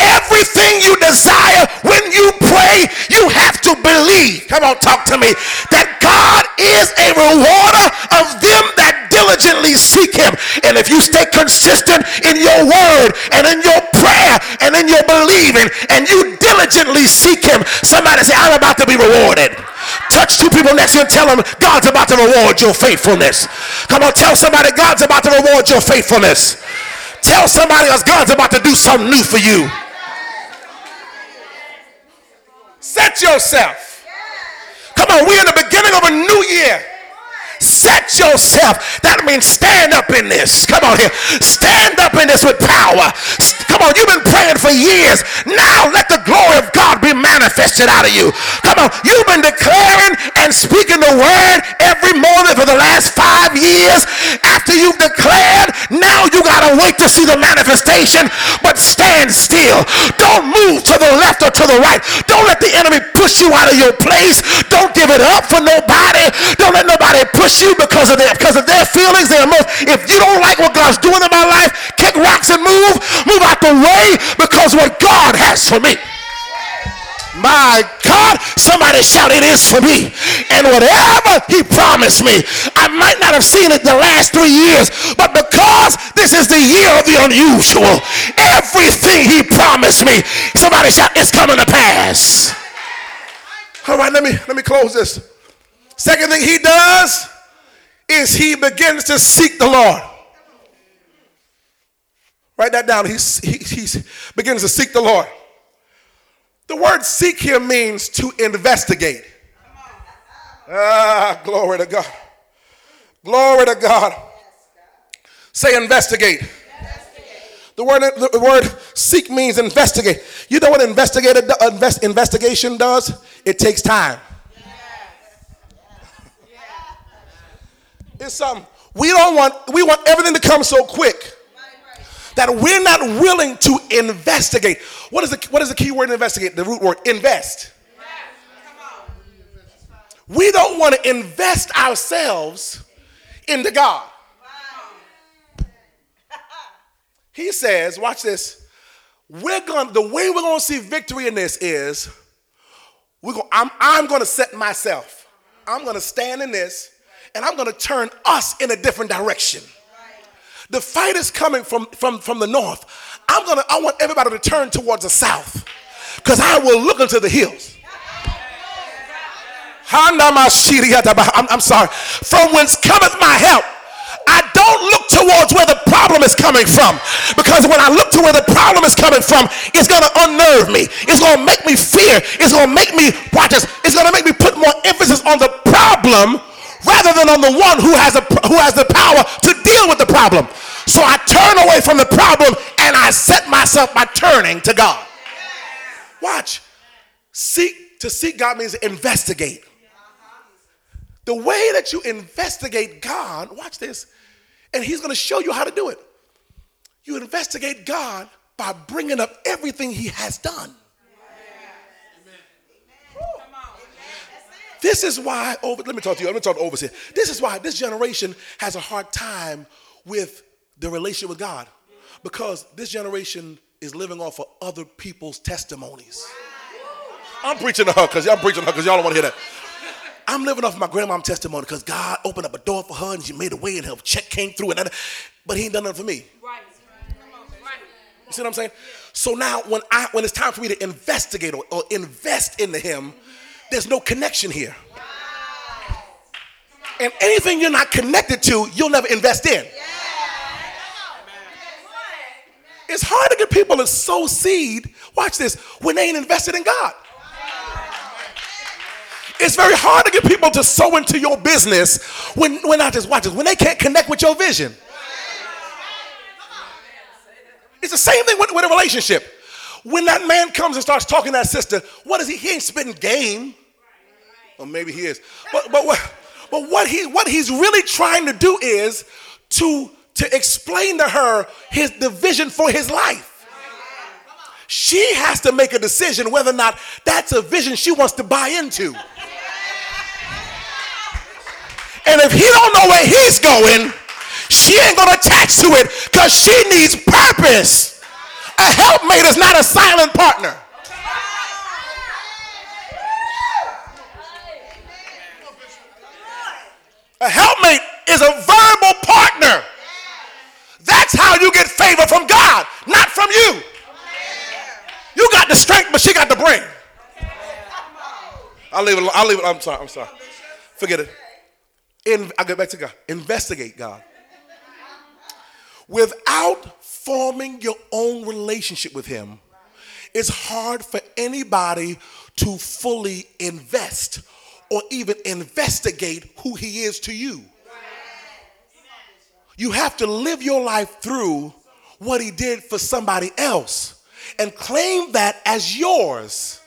A: Everything you desire when you pray, you have to believe. Come on, talk to me. That God is a rewarder of them that diligently seek him. And if you stay consistent in your word and in your prayer and in your believing and you diligently seek him, somebody say, I'm about to be rewarded. Touch two people next to you and tell them God's about to reward your faithfulness. Come on, tell somebody God's about to reward your faithfulness. Tell somebody else God's about to do something new for you. Set yourself. Come on, we're in the beginning of a new year. Set yourself. That means stand up in this. Come on here. Stand up in this with power. Come on, you've been praying for years. Now let the glory of God be manifested out of you. Come on, you've been declaring and speaking the word every morning for the last five years. After you've declared, now you got to wait to see the manifestation, but stand still. Don't move to the left or to the right. Don't let the enemy push you out of your place. Don't give it up for nobody. Don't let nobody push you because of their because of their feelings, their emotions. If you don't like what God's doing in my life, kick rocks and move. Move out the way because what God has for me. My God, somebody shout, it is for me. And whatever he promised me, I might not have seen it the last three years, but because this is the year of the unusual, everything he promised me, somebody shout, it's coming to pass. All right, let me let me close this. Second thing he does is he begins to seek the Lord. Write that down. He, he begins to seek the Lord. The word seek here means to investigate. Ah, glory to God. Glory to God. Say investigate. The word, the word seek means investigate. You know what investigator, invest, investigation does? It takes time. It's something. We don't want, we want everything to come so quick that we're not willing to investigate. What is the, what is the key word investigate? The root word invest. We don't want to invest ourselves into God. He says, watch this. We're going the way we're to see victory in this is we're going, I'm, I'm to set myself. I'm to stand in this and I'm going to turn us in a different direction. The fight is coming from, from, from the north. I'm gonna, I want everybody to turn towards the south. Because I will look into the hills. I'm, I'm sorry. From whence cometh my help? I don't look towards where the problem is coming from. Because when I look to where the problem is coming from, it's going to unnerve me. It's going to make me fear. It's going to make me, watch this, it's going to make me put more emphasis on the problem rather than on the one who has, a, who has the power to deal with the problem. So I turn away from the problem and I set myself by turning to God. Watch. Seek to seek God means investigate. The way that you investigate God, watch this, and He's going to show you how to do it. You investigate God by bringing up everything He has done. This is why, over, let me talk to you, let me talk to overseer. This is why this generation has a hard time with the relationship with God because this generation is living off of other people's testimonies. I'm preaching to her because I'm preaching to her because y'all don't want to hear that. I'm living off my grandma's testimony because God opened up a door for her and she made a way and her check came through and that, but he ain't done nothing for me. Right. You see what I'm saying? So now when I when it's time for me to investigate or, or invest into him, there's no connection here. And anything you're not connected to, you'll never invest in. It's hard to get people to sow seed, watch this, when they ain't invested in God. It's very hard to get people to sow into your business when, when I just watch this, when they can't connect with your vision. It's the same thing with, with a relationship. When that man comes and starts talking to that sister, what is he? He ain't spitting game. Or maybe he is. But, but, what, but what, he, what he's really trying to do is to, to explain to her his, the vision for his life. She has to make a decision whether or not that's a vision she wants to buy into. And if he don't know where he's going, she ain't gonna attach to it because she needs purpose. A helpmate is not a silent partner. A helpmate is a verbal partner. That's how you get favor from God, not from you. You got the strength, but she got the brain. I'll leave it. I'll leave it. I'm sorry. I'm sorry. Forget it. In, I'll get back to God. Investigate God. Without forming your own relationship with Him, it's hard for anybody to fully invest or even investigate who He is to you. You have to live your life through what He did for somebody else and claim that as yours.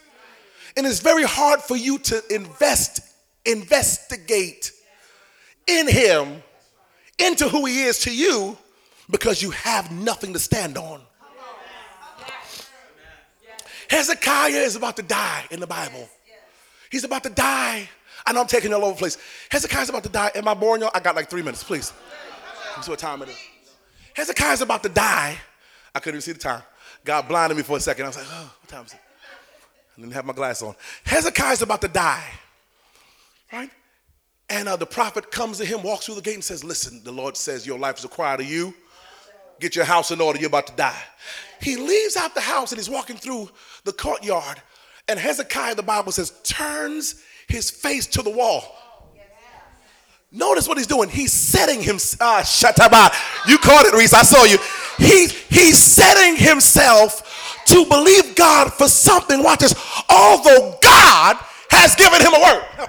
A: And it's very hard for you to invest, investigate in Him into who He is to you because you have nothing to stand on. Hezekiah is about to die in the Bible. He's about to die. I know I'm taking all over the place. Hezekiah's about to die. Am I boring y'all? I got like three minutes, please. This is what time it is. Hezekiah's about to die. I couldn't even see the time. God blinded me for a second. I was like, oh, what time is it? I didn't have my glass on. Hezekiah's about to die. Right? And uh, the prophet comes to him, walks through the gate, and says, Listen, the Lord says your life is required of you. Get your house in order. You're about to die. He leaves out the house and he's walking through the courtyard. And Hezekiah, the Bible says, turns his face to the wall. Notice what he's doing. He's setting himself. Uh, shataba. You caught it, Reese. I saw you. He's he's setting himself to believe God for something. Watch this. Although God has given him a word.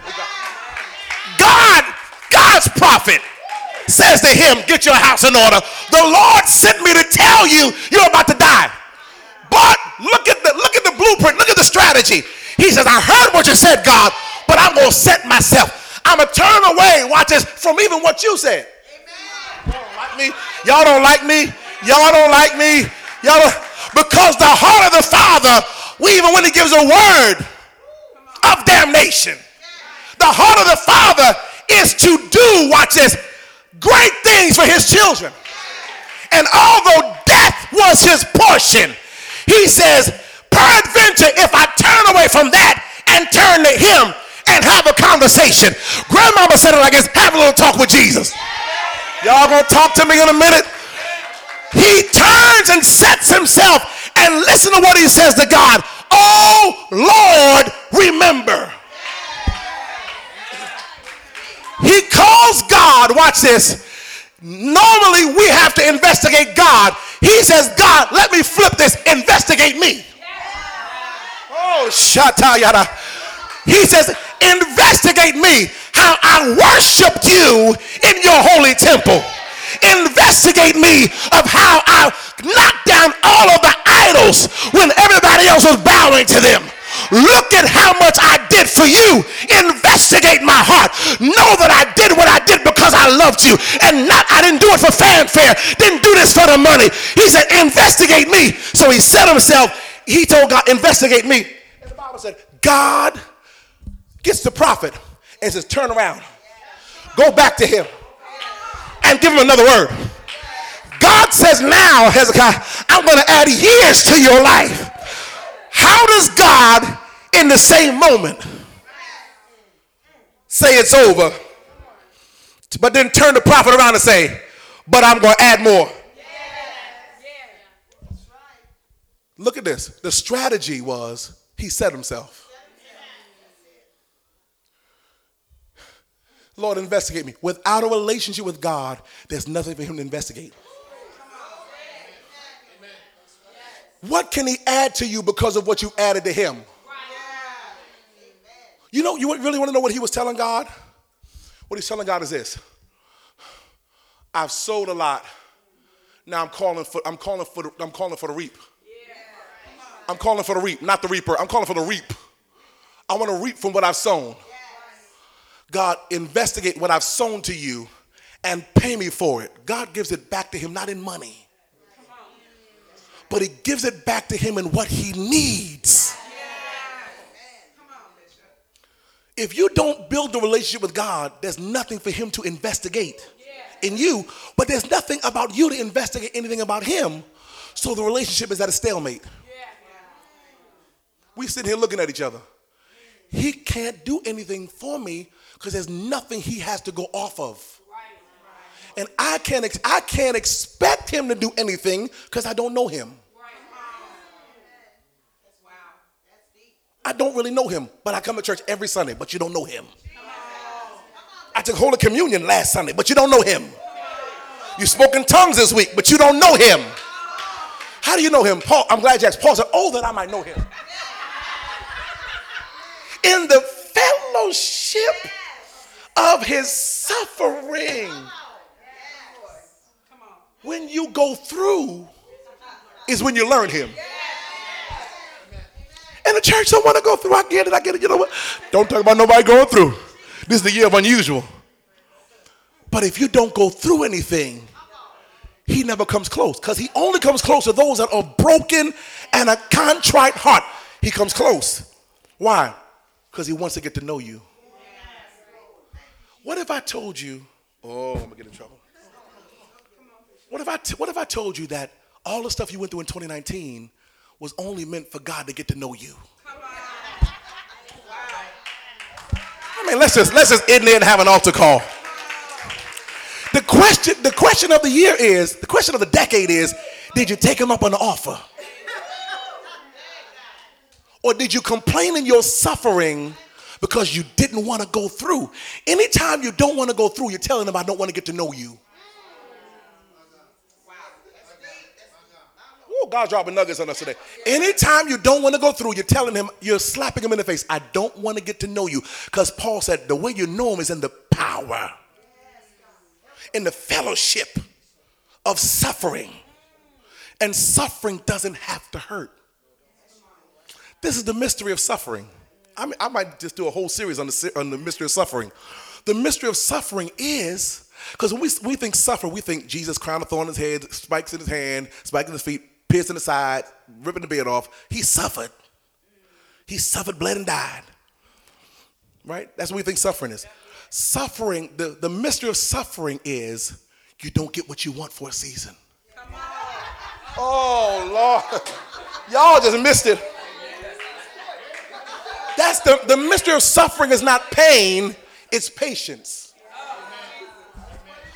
A: God, God's prophet says to him, Get your house in order. The Lord sent me to tell you you're about to die. But look at the look at the blueprint, look at the strategy. He says, I heard what you said, God, but I'm gonna set myself. I'm going to turn away, watch this, from even what you said. Y'all don't like me. Y'all don't like me. Y'all don't like me. Y'all don't, because the heart of the Father, we even when he gives a word of damnation, the heart of the Father is to do, watch this, great things for his children. And although death was his portion, he says, peradventure, if I turn away from that and turn to him, and have a conversation. Grandmama said it like this have a little talk with Jesus. Y'all gonna talk to me in a minute? He turns and sets himself and listen to what he says to God. Oh Lord, remember. He calls God, watch this. Normally we have to investigate God. He says, God, let me flip this, investigate me. Oh, shatayada. He says, investigate me how I worshiped you in your holy temple. Investigate me of how I knocked down all of the idols when everybody else was bowing to them. Look at how much I did for you. Investigate my heart. Know that I did what I did because I loved you. And not I didn't do it for fanfare. Didn't do this for the money. He said, investigate me. So he said himself, he told God, investigate me. And the Bible said, God gets the prophet and says, Turn around, go back to him, and give him another word. God says, Now, Hezekiah, I'm going to add years to your life. How does God, in the same moment, say it's over, but then turn the prophet around and say, But I'm going to add more? Look at this. The strategy was he said himself. Lord, investigate me. Without a relationship with God, there's nothing for him to investigate. What can he add to you because of what you added to him? You know, you really want to know what he was telling God? What he's telling God is this. I've sowed a lot. Now I'm calling for I'm calling for the, I'm calling for the reap. I'm calling for the reap, not the reaper. I'm calling for the reap. I want to reap from what I've sown. God, investigate what I've sown to you and pay me for it. God gives it back to him, not in money, but he gives it back to him in what he needs. If you don't build a relationship with God, there's nothing for him to investigate in you, but there's nothing about you to investigate anything about him. So the relationship is at a stalemate. We sit here looking at each other. He can't do anything for me because there's nothing he has to go off of. And I can't, ex- I can't expect him to do anything because I don't know him. I don't really know him, but I come to church every Sunday, but you don't know him. I took Holy Communion last Sunday, but you don't know him. You spoke in tongues this week, but you don't know him. How do you know him? Paul, I'm glad you asked. Paul said, Oh, that I might know him. In the fellowship of his suffering. When you go through, is when you learn him. And the church don't want to go through. I get it. I get it. You know what? Don't talk about nobody going through. This is the year of unusual. But if you don't go through anything, he never comes close because he only comes close to those that are broken and a contrite heart. He comes close. Why? Because he wants to get to know you. What if I told you, oh, I'm gonna get in trouble. What if I, t- what if I told you that all the stuff you went through in 2019 was only meant for God to get to know you? I mean, let's just let's just end there and have an altar call. The question, the question of the year is, the question of the decade is, did you take him up on the offer? Or did you complain in your suffering because you didn't want to go through? Anytime you don't want to go through, you're telling them, I don't want to get to know you. God's dropping nuggets on us today. Anytime you don't want to go through, you're telling him, you're slapping him in the face. I don't want to get to know you. Because Paul said, the way you know him is in the power in the fellowship of suffering. And suffering doesn't have to hurt. This is the mystery of suffering. I, mean, I might just do a whole series on the, on the mystery of suffering. The mystery of suffering is because when we, we think suffer, we think Jesus crown of thorn in his head, spikes in his hand, spikes in his feet, pierced in the side, ripping the beard off. He suffered. He suffered, bled, and died. Right? That's what we think suffering is. Suffering, the, the mystery of suffering is you don't get what you want for a season. Oh, Lord. Y'all just missed it. That's the, the mystery of suffering is not pain, it's patience.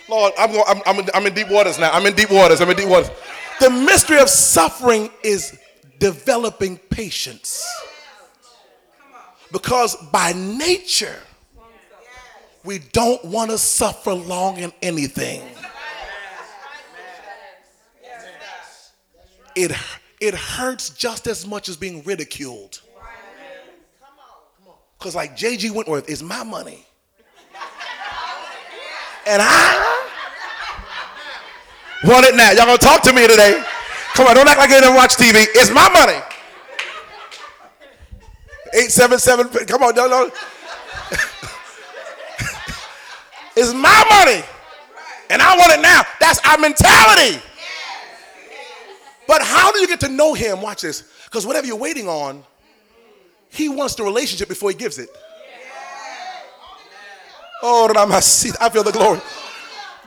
A: Lord, I'm, going, I'm, I'm, in, I'm in deep waters now. I'm in deep waters. I'm in deep waters. The mystery of suffering is developing patience. Because by nature, we don't want to suffer long in anything. It, it hurts just as much as being ridiculed. Because, like J.G. Wentworth, is my money. And I want it now. Y'all gonna talk to me today. Come on, don't act like you didn't watch TV. It's my money. 877, come on, don't, don't. It's my money. And I want it now. That's our mentality. But how do you get to know him? Watch this. Because whatever you're waiting on, he wants the relationship before he gives it. Oh. I feel the glory.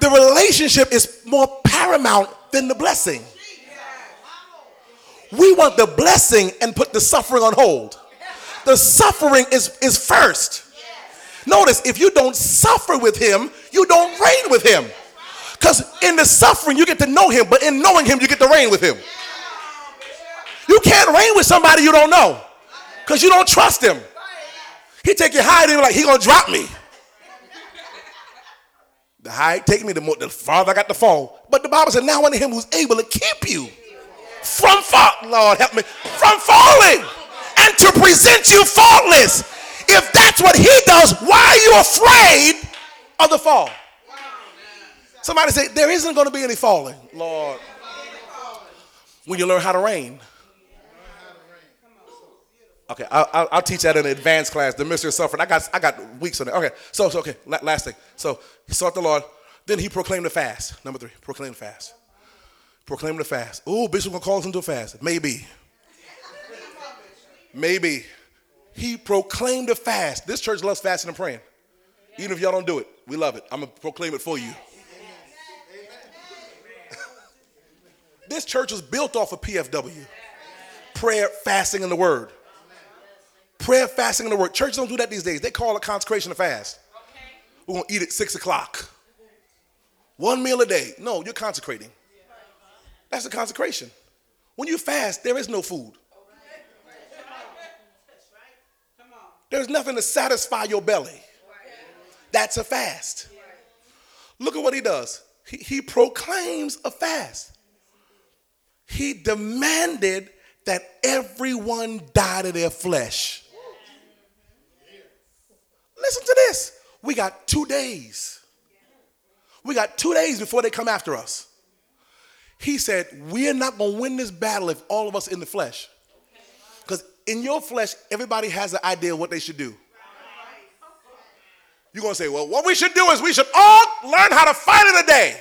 A: The relationship is more paramount than the blessing. We want the blessing and put the suffering on hold. The suffering is, is first. Notice if you don't suffer with him, you don't reign with him. Because in the suffering, you get to know him, but in knowing him, you get to reign with him. You can't reign with somebody you don't know because you don't trust him. He take you high, and like, he gonna drop me. The high take me, the, more, the farther I got to fall. But the Bible said, now unto him who's able to keep you from fall, Lord help me, from falling and to present you faultless if that's what he does, why are you afraid of the fall? Somebody say, there isn't going to be any falling, Lord. When you learn how to reign. Okay, I'll, I'll, teach that in an advanced class, the mystery of suffering. I got, I got weeks on it. Okay, so, so okay, last thing. So he sought the Lord. Then he proclaimed the fast. Number three, proclaim the fast. Proclaim the fast. Oh, Bishop gonna call us into a fast. Maybe. Maybe he proclaimed a fast. This church loves fasting and praying. Even if y'all don't do it, we love it. I'm to proclaim it for you. this church was built off of PFW prayer, fasting, and the word. Prayer, fasting, and the word. Churches don't do that these days. They call it consecration of fast. We're going to eat at six o'clock. One meal a day. No, you're consecrating. That's a consecration. When you fast, there is no food. There's nothing to satisfy your belly. That's a fast. Look at what he does. He, he proclaims a fast. He demanded that everyone die to their flesh. Listen to this. We got two days. We got two days before they come after us. He said, We're not going to win this battle if all of us in the flesh. Because in your flesh, everybody has an idea of what they should do. You're going to say, Well, what we should do is we should all learn how to fight in a day.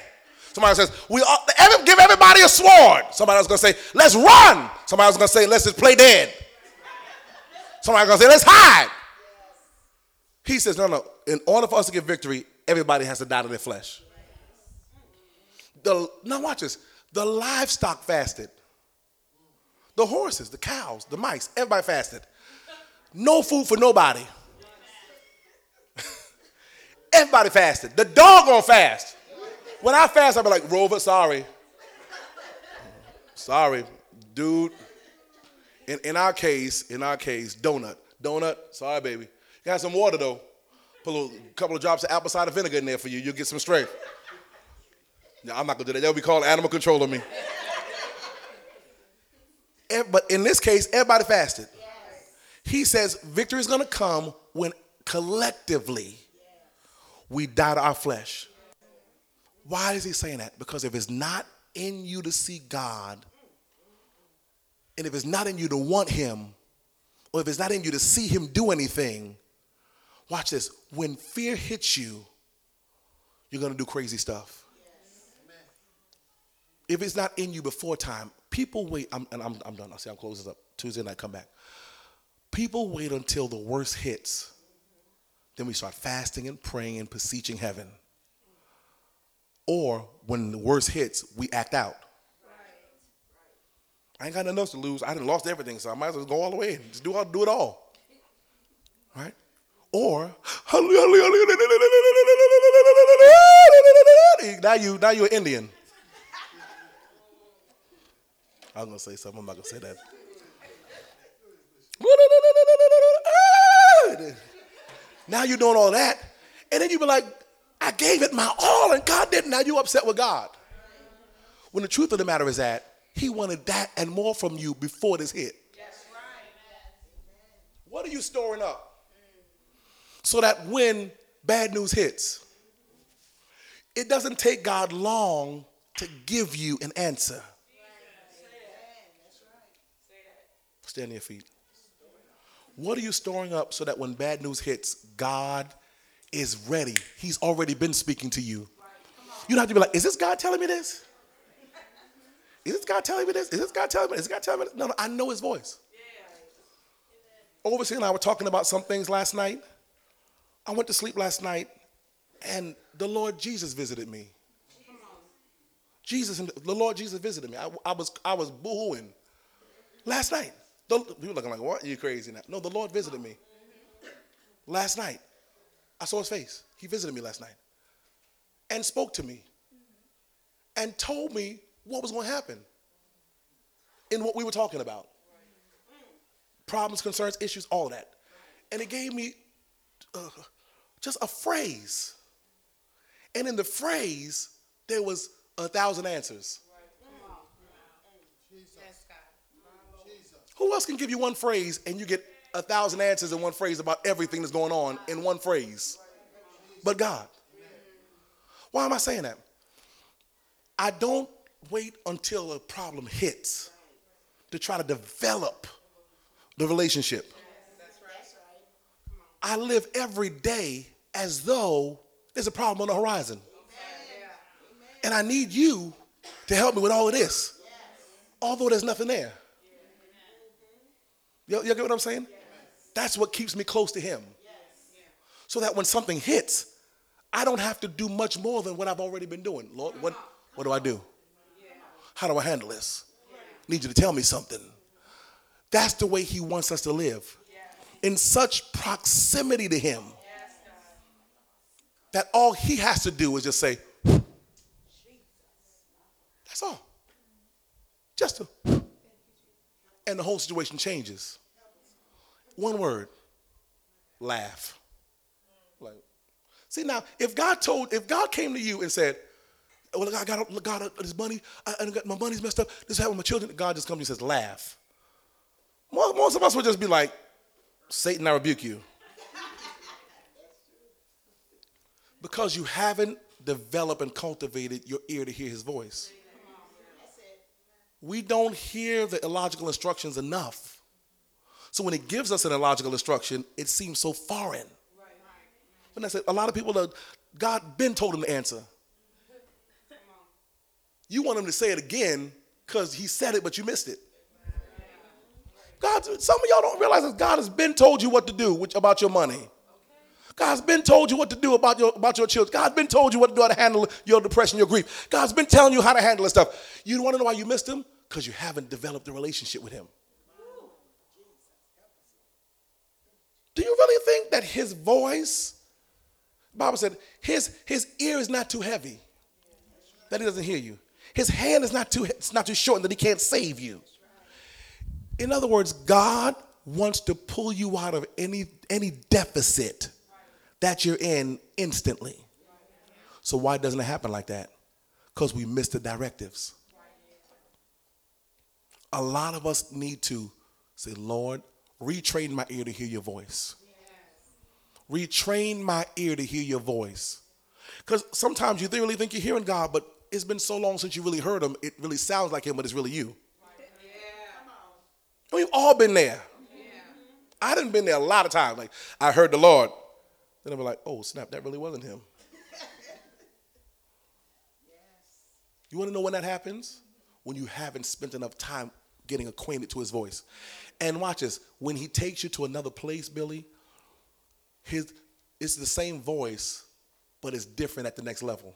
A: Somebody says, we all, every, give everybody a sword. Somebody else going to say, let's run. Somebody else going to say, let's just play dead. Somebody to say, let's hide. He says, no, no. In order for us to get victory, everybody has to die to their flesh. The, now watch this. The livestock fasted. The horses, the cows, the mice, everybody fasted. No food for nobody. everybody fasted. The dog on fast. When I fast, I'll be like, Rover, sorry. sorry, dude. In, in our case, in our case, donut. Donut, sorry, baby. You got some water though. Put a little, couple of drops of apple cider vinegar in there for you. You'll get some strength. No, I'm not gonna do that. They'll be called animal control on me. but in this case, everybody fasted. He says victory is gonna come when collectively we die to our flesh. Why is he saying that? Because if it's not in you to see God, and if it's not in you to want him, or if it's not in you to see him do anything, watch this. When fear hits you, you're going to do crazy stuff. If it's not in you before time, people wait. I'm, and I'm, I'm done. I'll see. I'm closing up. Tuesday night, come back. People wait until the worst hits. Then we start fasting and praying and beseeching heaven. Or when the worst hits, we act out. I ain't got nothing else to lose. I done lost everything, so I might as well go all the way and just do, all, do it all. Right? Or now you now you're Indian. I was gonna say something, I'm not gonna say that. Now you're doing all that, and then you be like, I gave it my all and God didn't. Now you upset with God. When the truth of the matter is that he wanted that and more from you before this hit. What are you storing up? So that when bad news hits, it doesn't take God long to give you an answer. Stand on your feet. What are you storing up so that when bad news hits, God is ready. He's already been speaking to you. You don't have to be like, is this God telling me this? Is this God telling me this? Is this God telling me? Is this God telling me this? No, no, I know his voice. Overseer and I were talking about some things last night. I went to sleep last night and the Lord Jesus visited me. Jesus, the Lord Jesus visited me. I, I was, I was boohooing last night. The, were looking like, what? You crazy now? No, the Lord visited me last night. I saw his face. He visited me last night and spoke to me and told me what was going to happen in what we were talking about problems, concerns, issues, all that. And it gave me uh, just a phrase. And in the phrase, there was a thousand answers. Who else can give you one phrase and you get a thousand answers in one phrase about everything that's going on in one phrase. But God. Why am I saying that? I don't wait until a problem hits to try to develop the relationship. I live every day as though there's a problem on the horizon. And I need you to help me with all of this, although there's nothing there. You, you get what I'm saying? That's what keeps me close to Him. So that when something hits, I don't have to do much more than what I've already been doing. Lord, what, what do I do? How do I handle this? Need you to tell me something. That's the way He wants us to live. In such proximity to Him that all He has to do is just say, that's all. Just a, and the whole situation changes. One word laugh. Like, see now, if God told, if God came to you and said, oh, "Well, I got, look, God, uh, this money, I, I got my money's messed up. This happened with my children." God just comes and says, "Laugh." Most, most of us would just be like, "Satan, I rebuke you," because you haven't developed and cultivated your ear to hear His voice. We don't hear the illogical instructions enough. So when it gives us an illogical instruction, it seems so foreign. When I said a lot of people, that God been told them to answer. You want him to say it again because he said it, but you missed it. God, some of y'all don't realize that God has been told you what to do which, about your money. God's been told you what to do about your, about your children. God's been told you what to do how to handle your depression, your grief. God's been telling you how to handle this stuff. You want to know why you missed him? Because you haven't developed a relationship with him. Do you really think that his voice, Bible said, his, his ear is not too heavy, that he doesn't hear you. His hand is not too, it's not too short that he can't save you. In other words, God wants to pull you out of any, any deficit that you're in instantly. So why doesn't it happen like that? Because we miss the directives. A lot of us need to say, Lord, retrain my ear to hear your voice. Retrain my ear to hear your voice. Because sometimes you really think you're hearing God, but it's been so long since you really heard him, it really sounds like him, but it's really you. Yeah. We've all been there. Yeah. I didn't been there a lot of times. Like I heard the Lord. Then I'll be like, oh snap, that really wasn't him. yes. You want to know when that happens? When you haven't spent enough time getting acquainted to his voice. And watch this. When he takes you to another place, Billy, his it's the same voice, but it's different at the next level.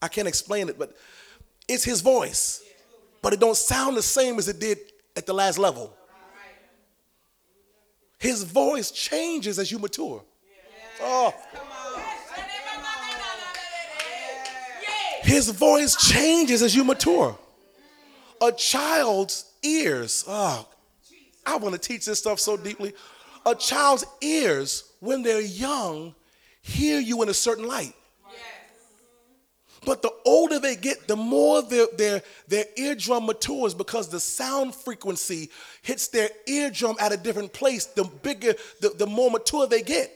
A: I can't explain it, but it's his voice. But it don't sound the same as it did at the last level. His voice changes as you mature. Oh. His voice changes as you mature. A child's ears. Oh, I want to teach this stuff so deeply. A child's ears, when they're young, hear you in a certain light. But the older they get, the more their, their, their eardrum matures because the sound frequency hits their eardrum at a different place, the bigger, the, the more mature they get.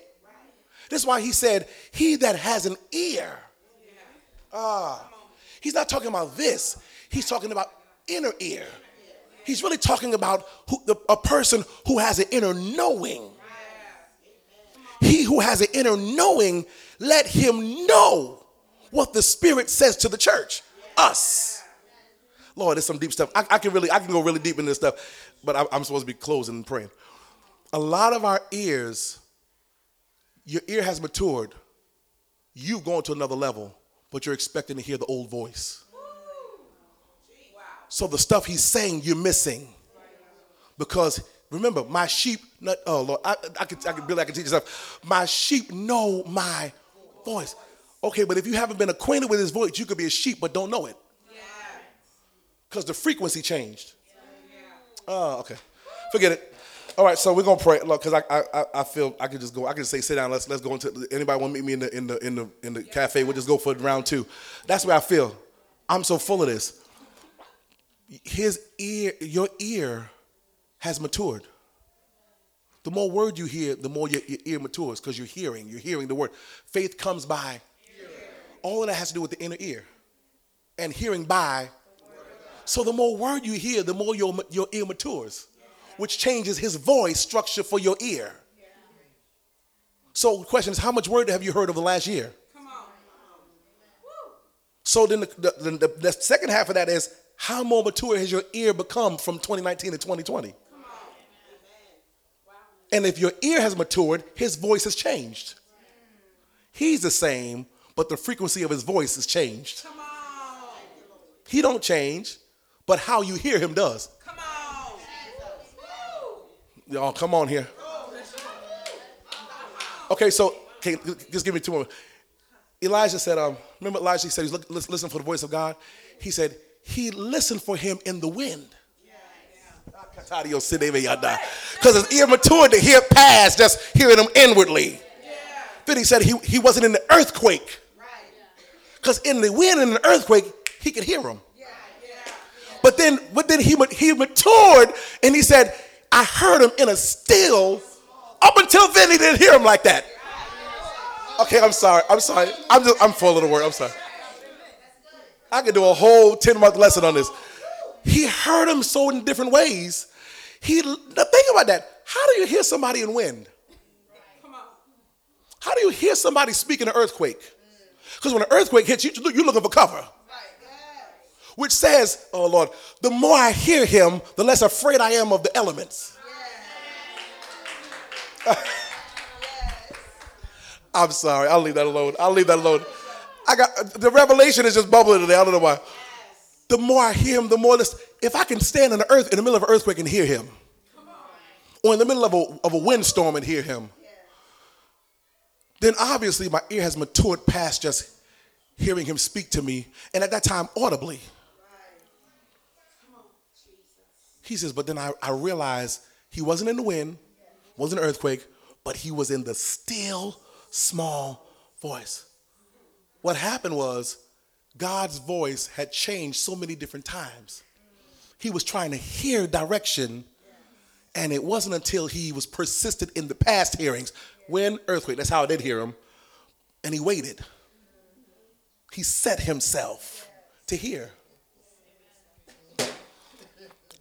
A: This is why he said, He that has an ear. Ah, he's not talking about this, he's talking about inner ear he's really talking about who, the, a person who has an inner knowing. He who has an inner knowing, let him know what the Spirit says to the church, us. Lord, there's some deep stuff. I, I can really, I can go really deep in this stuff, but I, I'm supposed to be closing and praying. A lot of our ears, your ear has matured. You've gone to another level, but you're expecting to hear the old voice. So the stuff he's saying, you're missing. Because remember, my sheep, not, oh Lord, I, I could, I could, Billy, I could teach you stuff. My sheep know my voice. Okay, but if you haven't been acquainted with his voice, you could be a sheep but don't know it. Because the frequency changed. Oh, okay. Forget it. All right, so we're gonna pray. Look, because I, I I feel I could just go. I could just say sit down. Let's let's go into. Anybody want to meet me in the in the in the in the cafe? We'll just go for round two. That's where I feel. I'm so full of this his ear, your ear has matured. The more word you hear, the more your, your ear matures because you're hearing, you're hearing the word. Faith comes by. All of that has to do with the inner ear and hearing by. So the more word you hear, the more your, your ear matures, which changes his voice structure for your ear. So the question is, how much word have you heard over the last year? So then the, the, the, the second half of that is, how more mature has your ear become from 2019 to 2020? And if your ear has matured, his voice has changed. He's the same, but the frequency of his voice has changed. He don't change, but how you hear him does. Come on. Y'all come on here. Okay, so okay, just give me two more. Elijah said, um, remember Elijah said, he's look, listen for the voice of God. He said, he listened for him in the wind. Because it's immature to hear past just hearing them inwardly. Then he said he, he wasn't in the earthquake. Because in the wind and the earthquake, he could hear them. But then, but then he, he matured and he said, I heard him in a still. Up until then, he didn't hear him like that. Okay, I'm sorry. I'm sorry. I'm just, I'm full of the word. I'm sorry. I could do a whole 10 month lesson on this. He heard him so in different ways. He think about that. How do you hear somebody in wind? How do you hear somebody speak in an earthquake? Because when an earthquake hits you, you're looking for cover. Which says, oh Lord, the more I hear him, the less afraid I am of the elements. I'm sorry. I'll leave that alone. I'll leave that alone. I got the revelation is just bubbling today. I don't know why. The more I hear him, the more this. If I can stand in the earth in the middle of an earthquake and hear him, or in the middle of a, of a windstorm and hear him, then obviously my ear has matured past just hearing him speak to me, and at that time audibly. He says, but then I, I realized he wasn't in the wind, wasn't an earthquake, but he was in the still small voice. What happened was God's voice had changed so many different times. He was trying to hear direction, and it wasn't until he was persistent in the past hearings, when earthquake, that's how I did hear him, and he waited. He set himself to hear.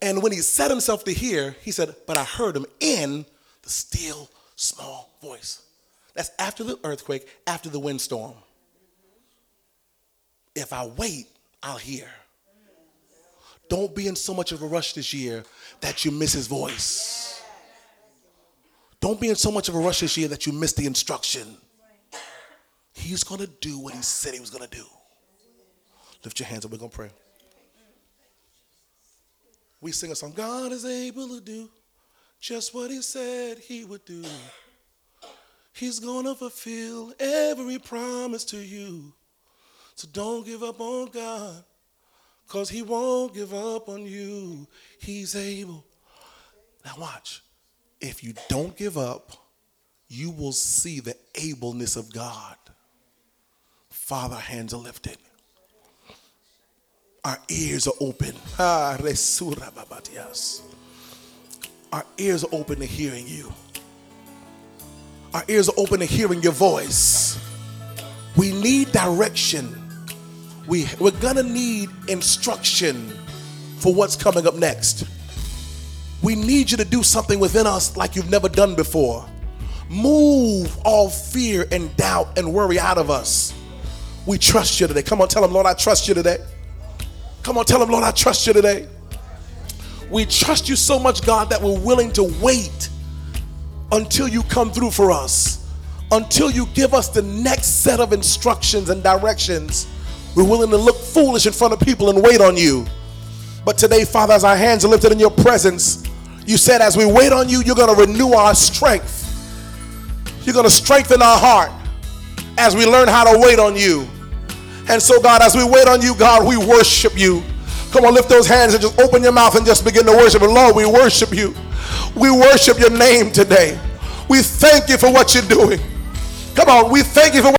A: And when he set himself to hear, he said, But I heard him in the still small voice. That's after the earthquake, after the windstorm. If I wait, I'll hear. Don't be in so much of a rush this year that you miss his voice. Don't be in so much of a rush this year that you miss the instruction. He's going to do what he said he was going to do. Lift your hands up, we're going to pray. We sing a song God is able to do just what he said he would do. He's gonna fulfill every promise to you. So don't give up on God, because He won't give up on you. He's able. Now, watch. If you don't give up, you will see the ableness of God. Father, hands are lifted. Our ears are open. Our ears are open to hearing you. Our ears are open to hearing your voice. We need direction. We, we're gonna need instruction for what's coming up next. We need you to do something within us like you've never done before. Move all fear and doubt and worry out of us. We trust you today. Come on, tell them, Lord, I trust you today. Come on, tell them, Lord, I trust you today. We trust you so much, God, that we're willing to wait until you come through for us, until you give us the next set of instructions and directions. We're willing to look foolish in front of people and wait on you. But today, Father, as our hands are lifted in your presence, you said as we wait on you, you're going to renew our strength. You're going to strengthen our heart as we learn how to wait on you. And so, God, as we wait on you, God, we worship you. Come on, lift those hands and just open your mouth and just begin to worship. And Lord, we worship you. We worship your name today. We thank you for what you're doing. Come on, we thank you for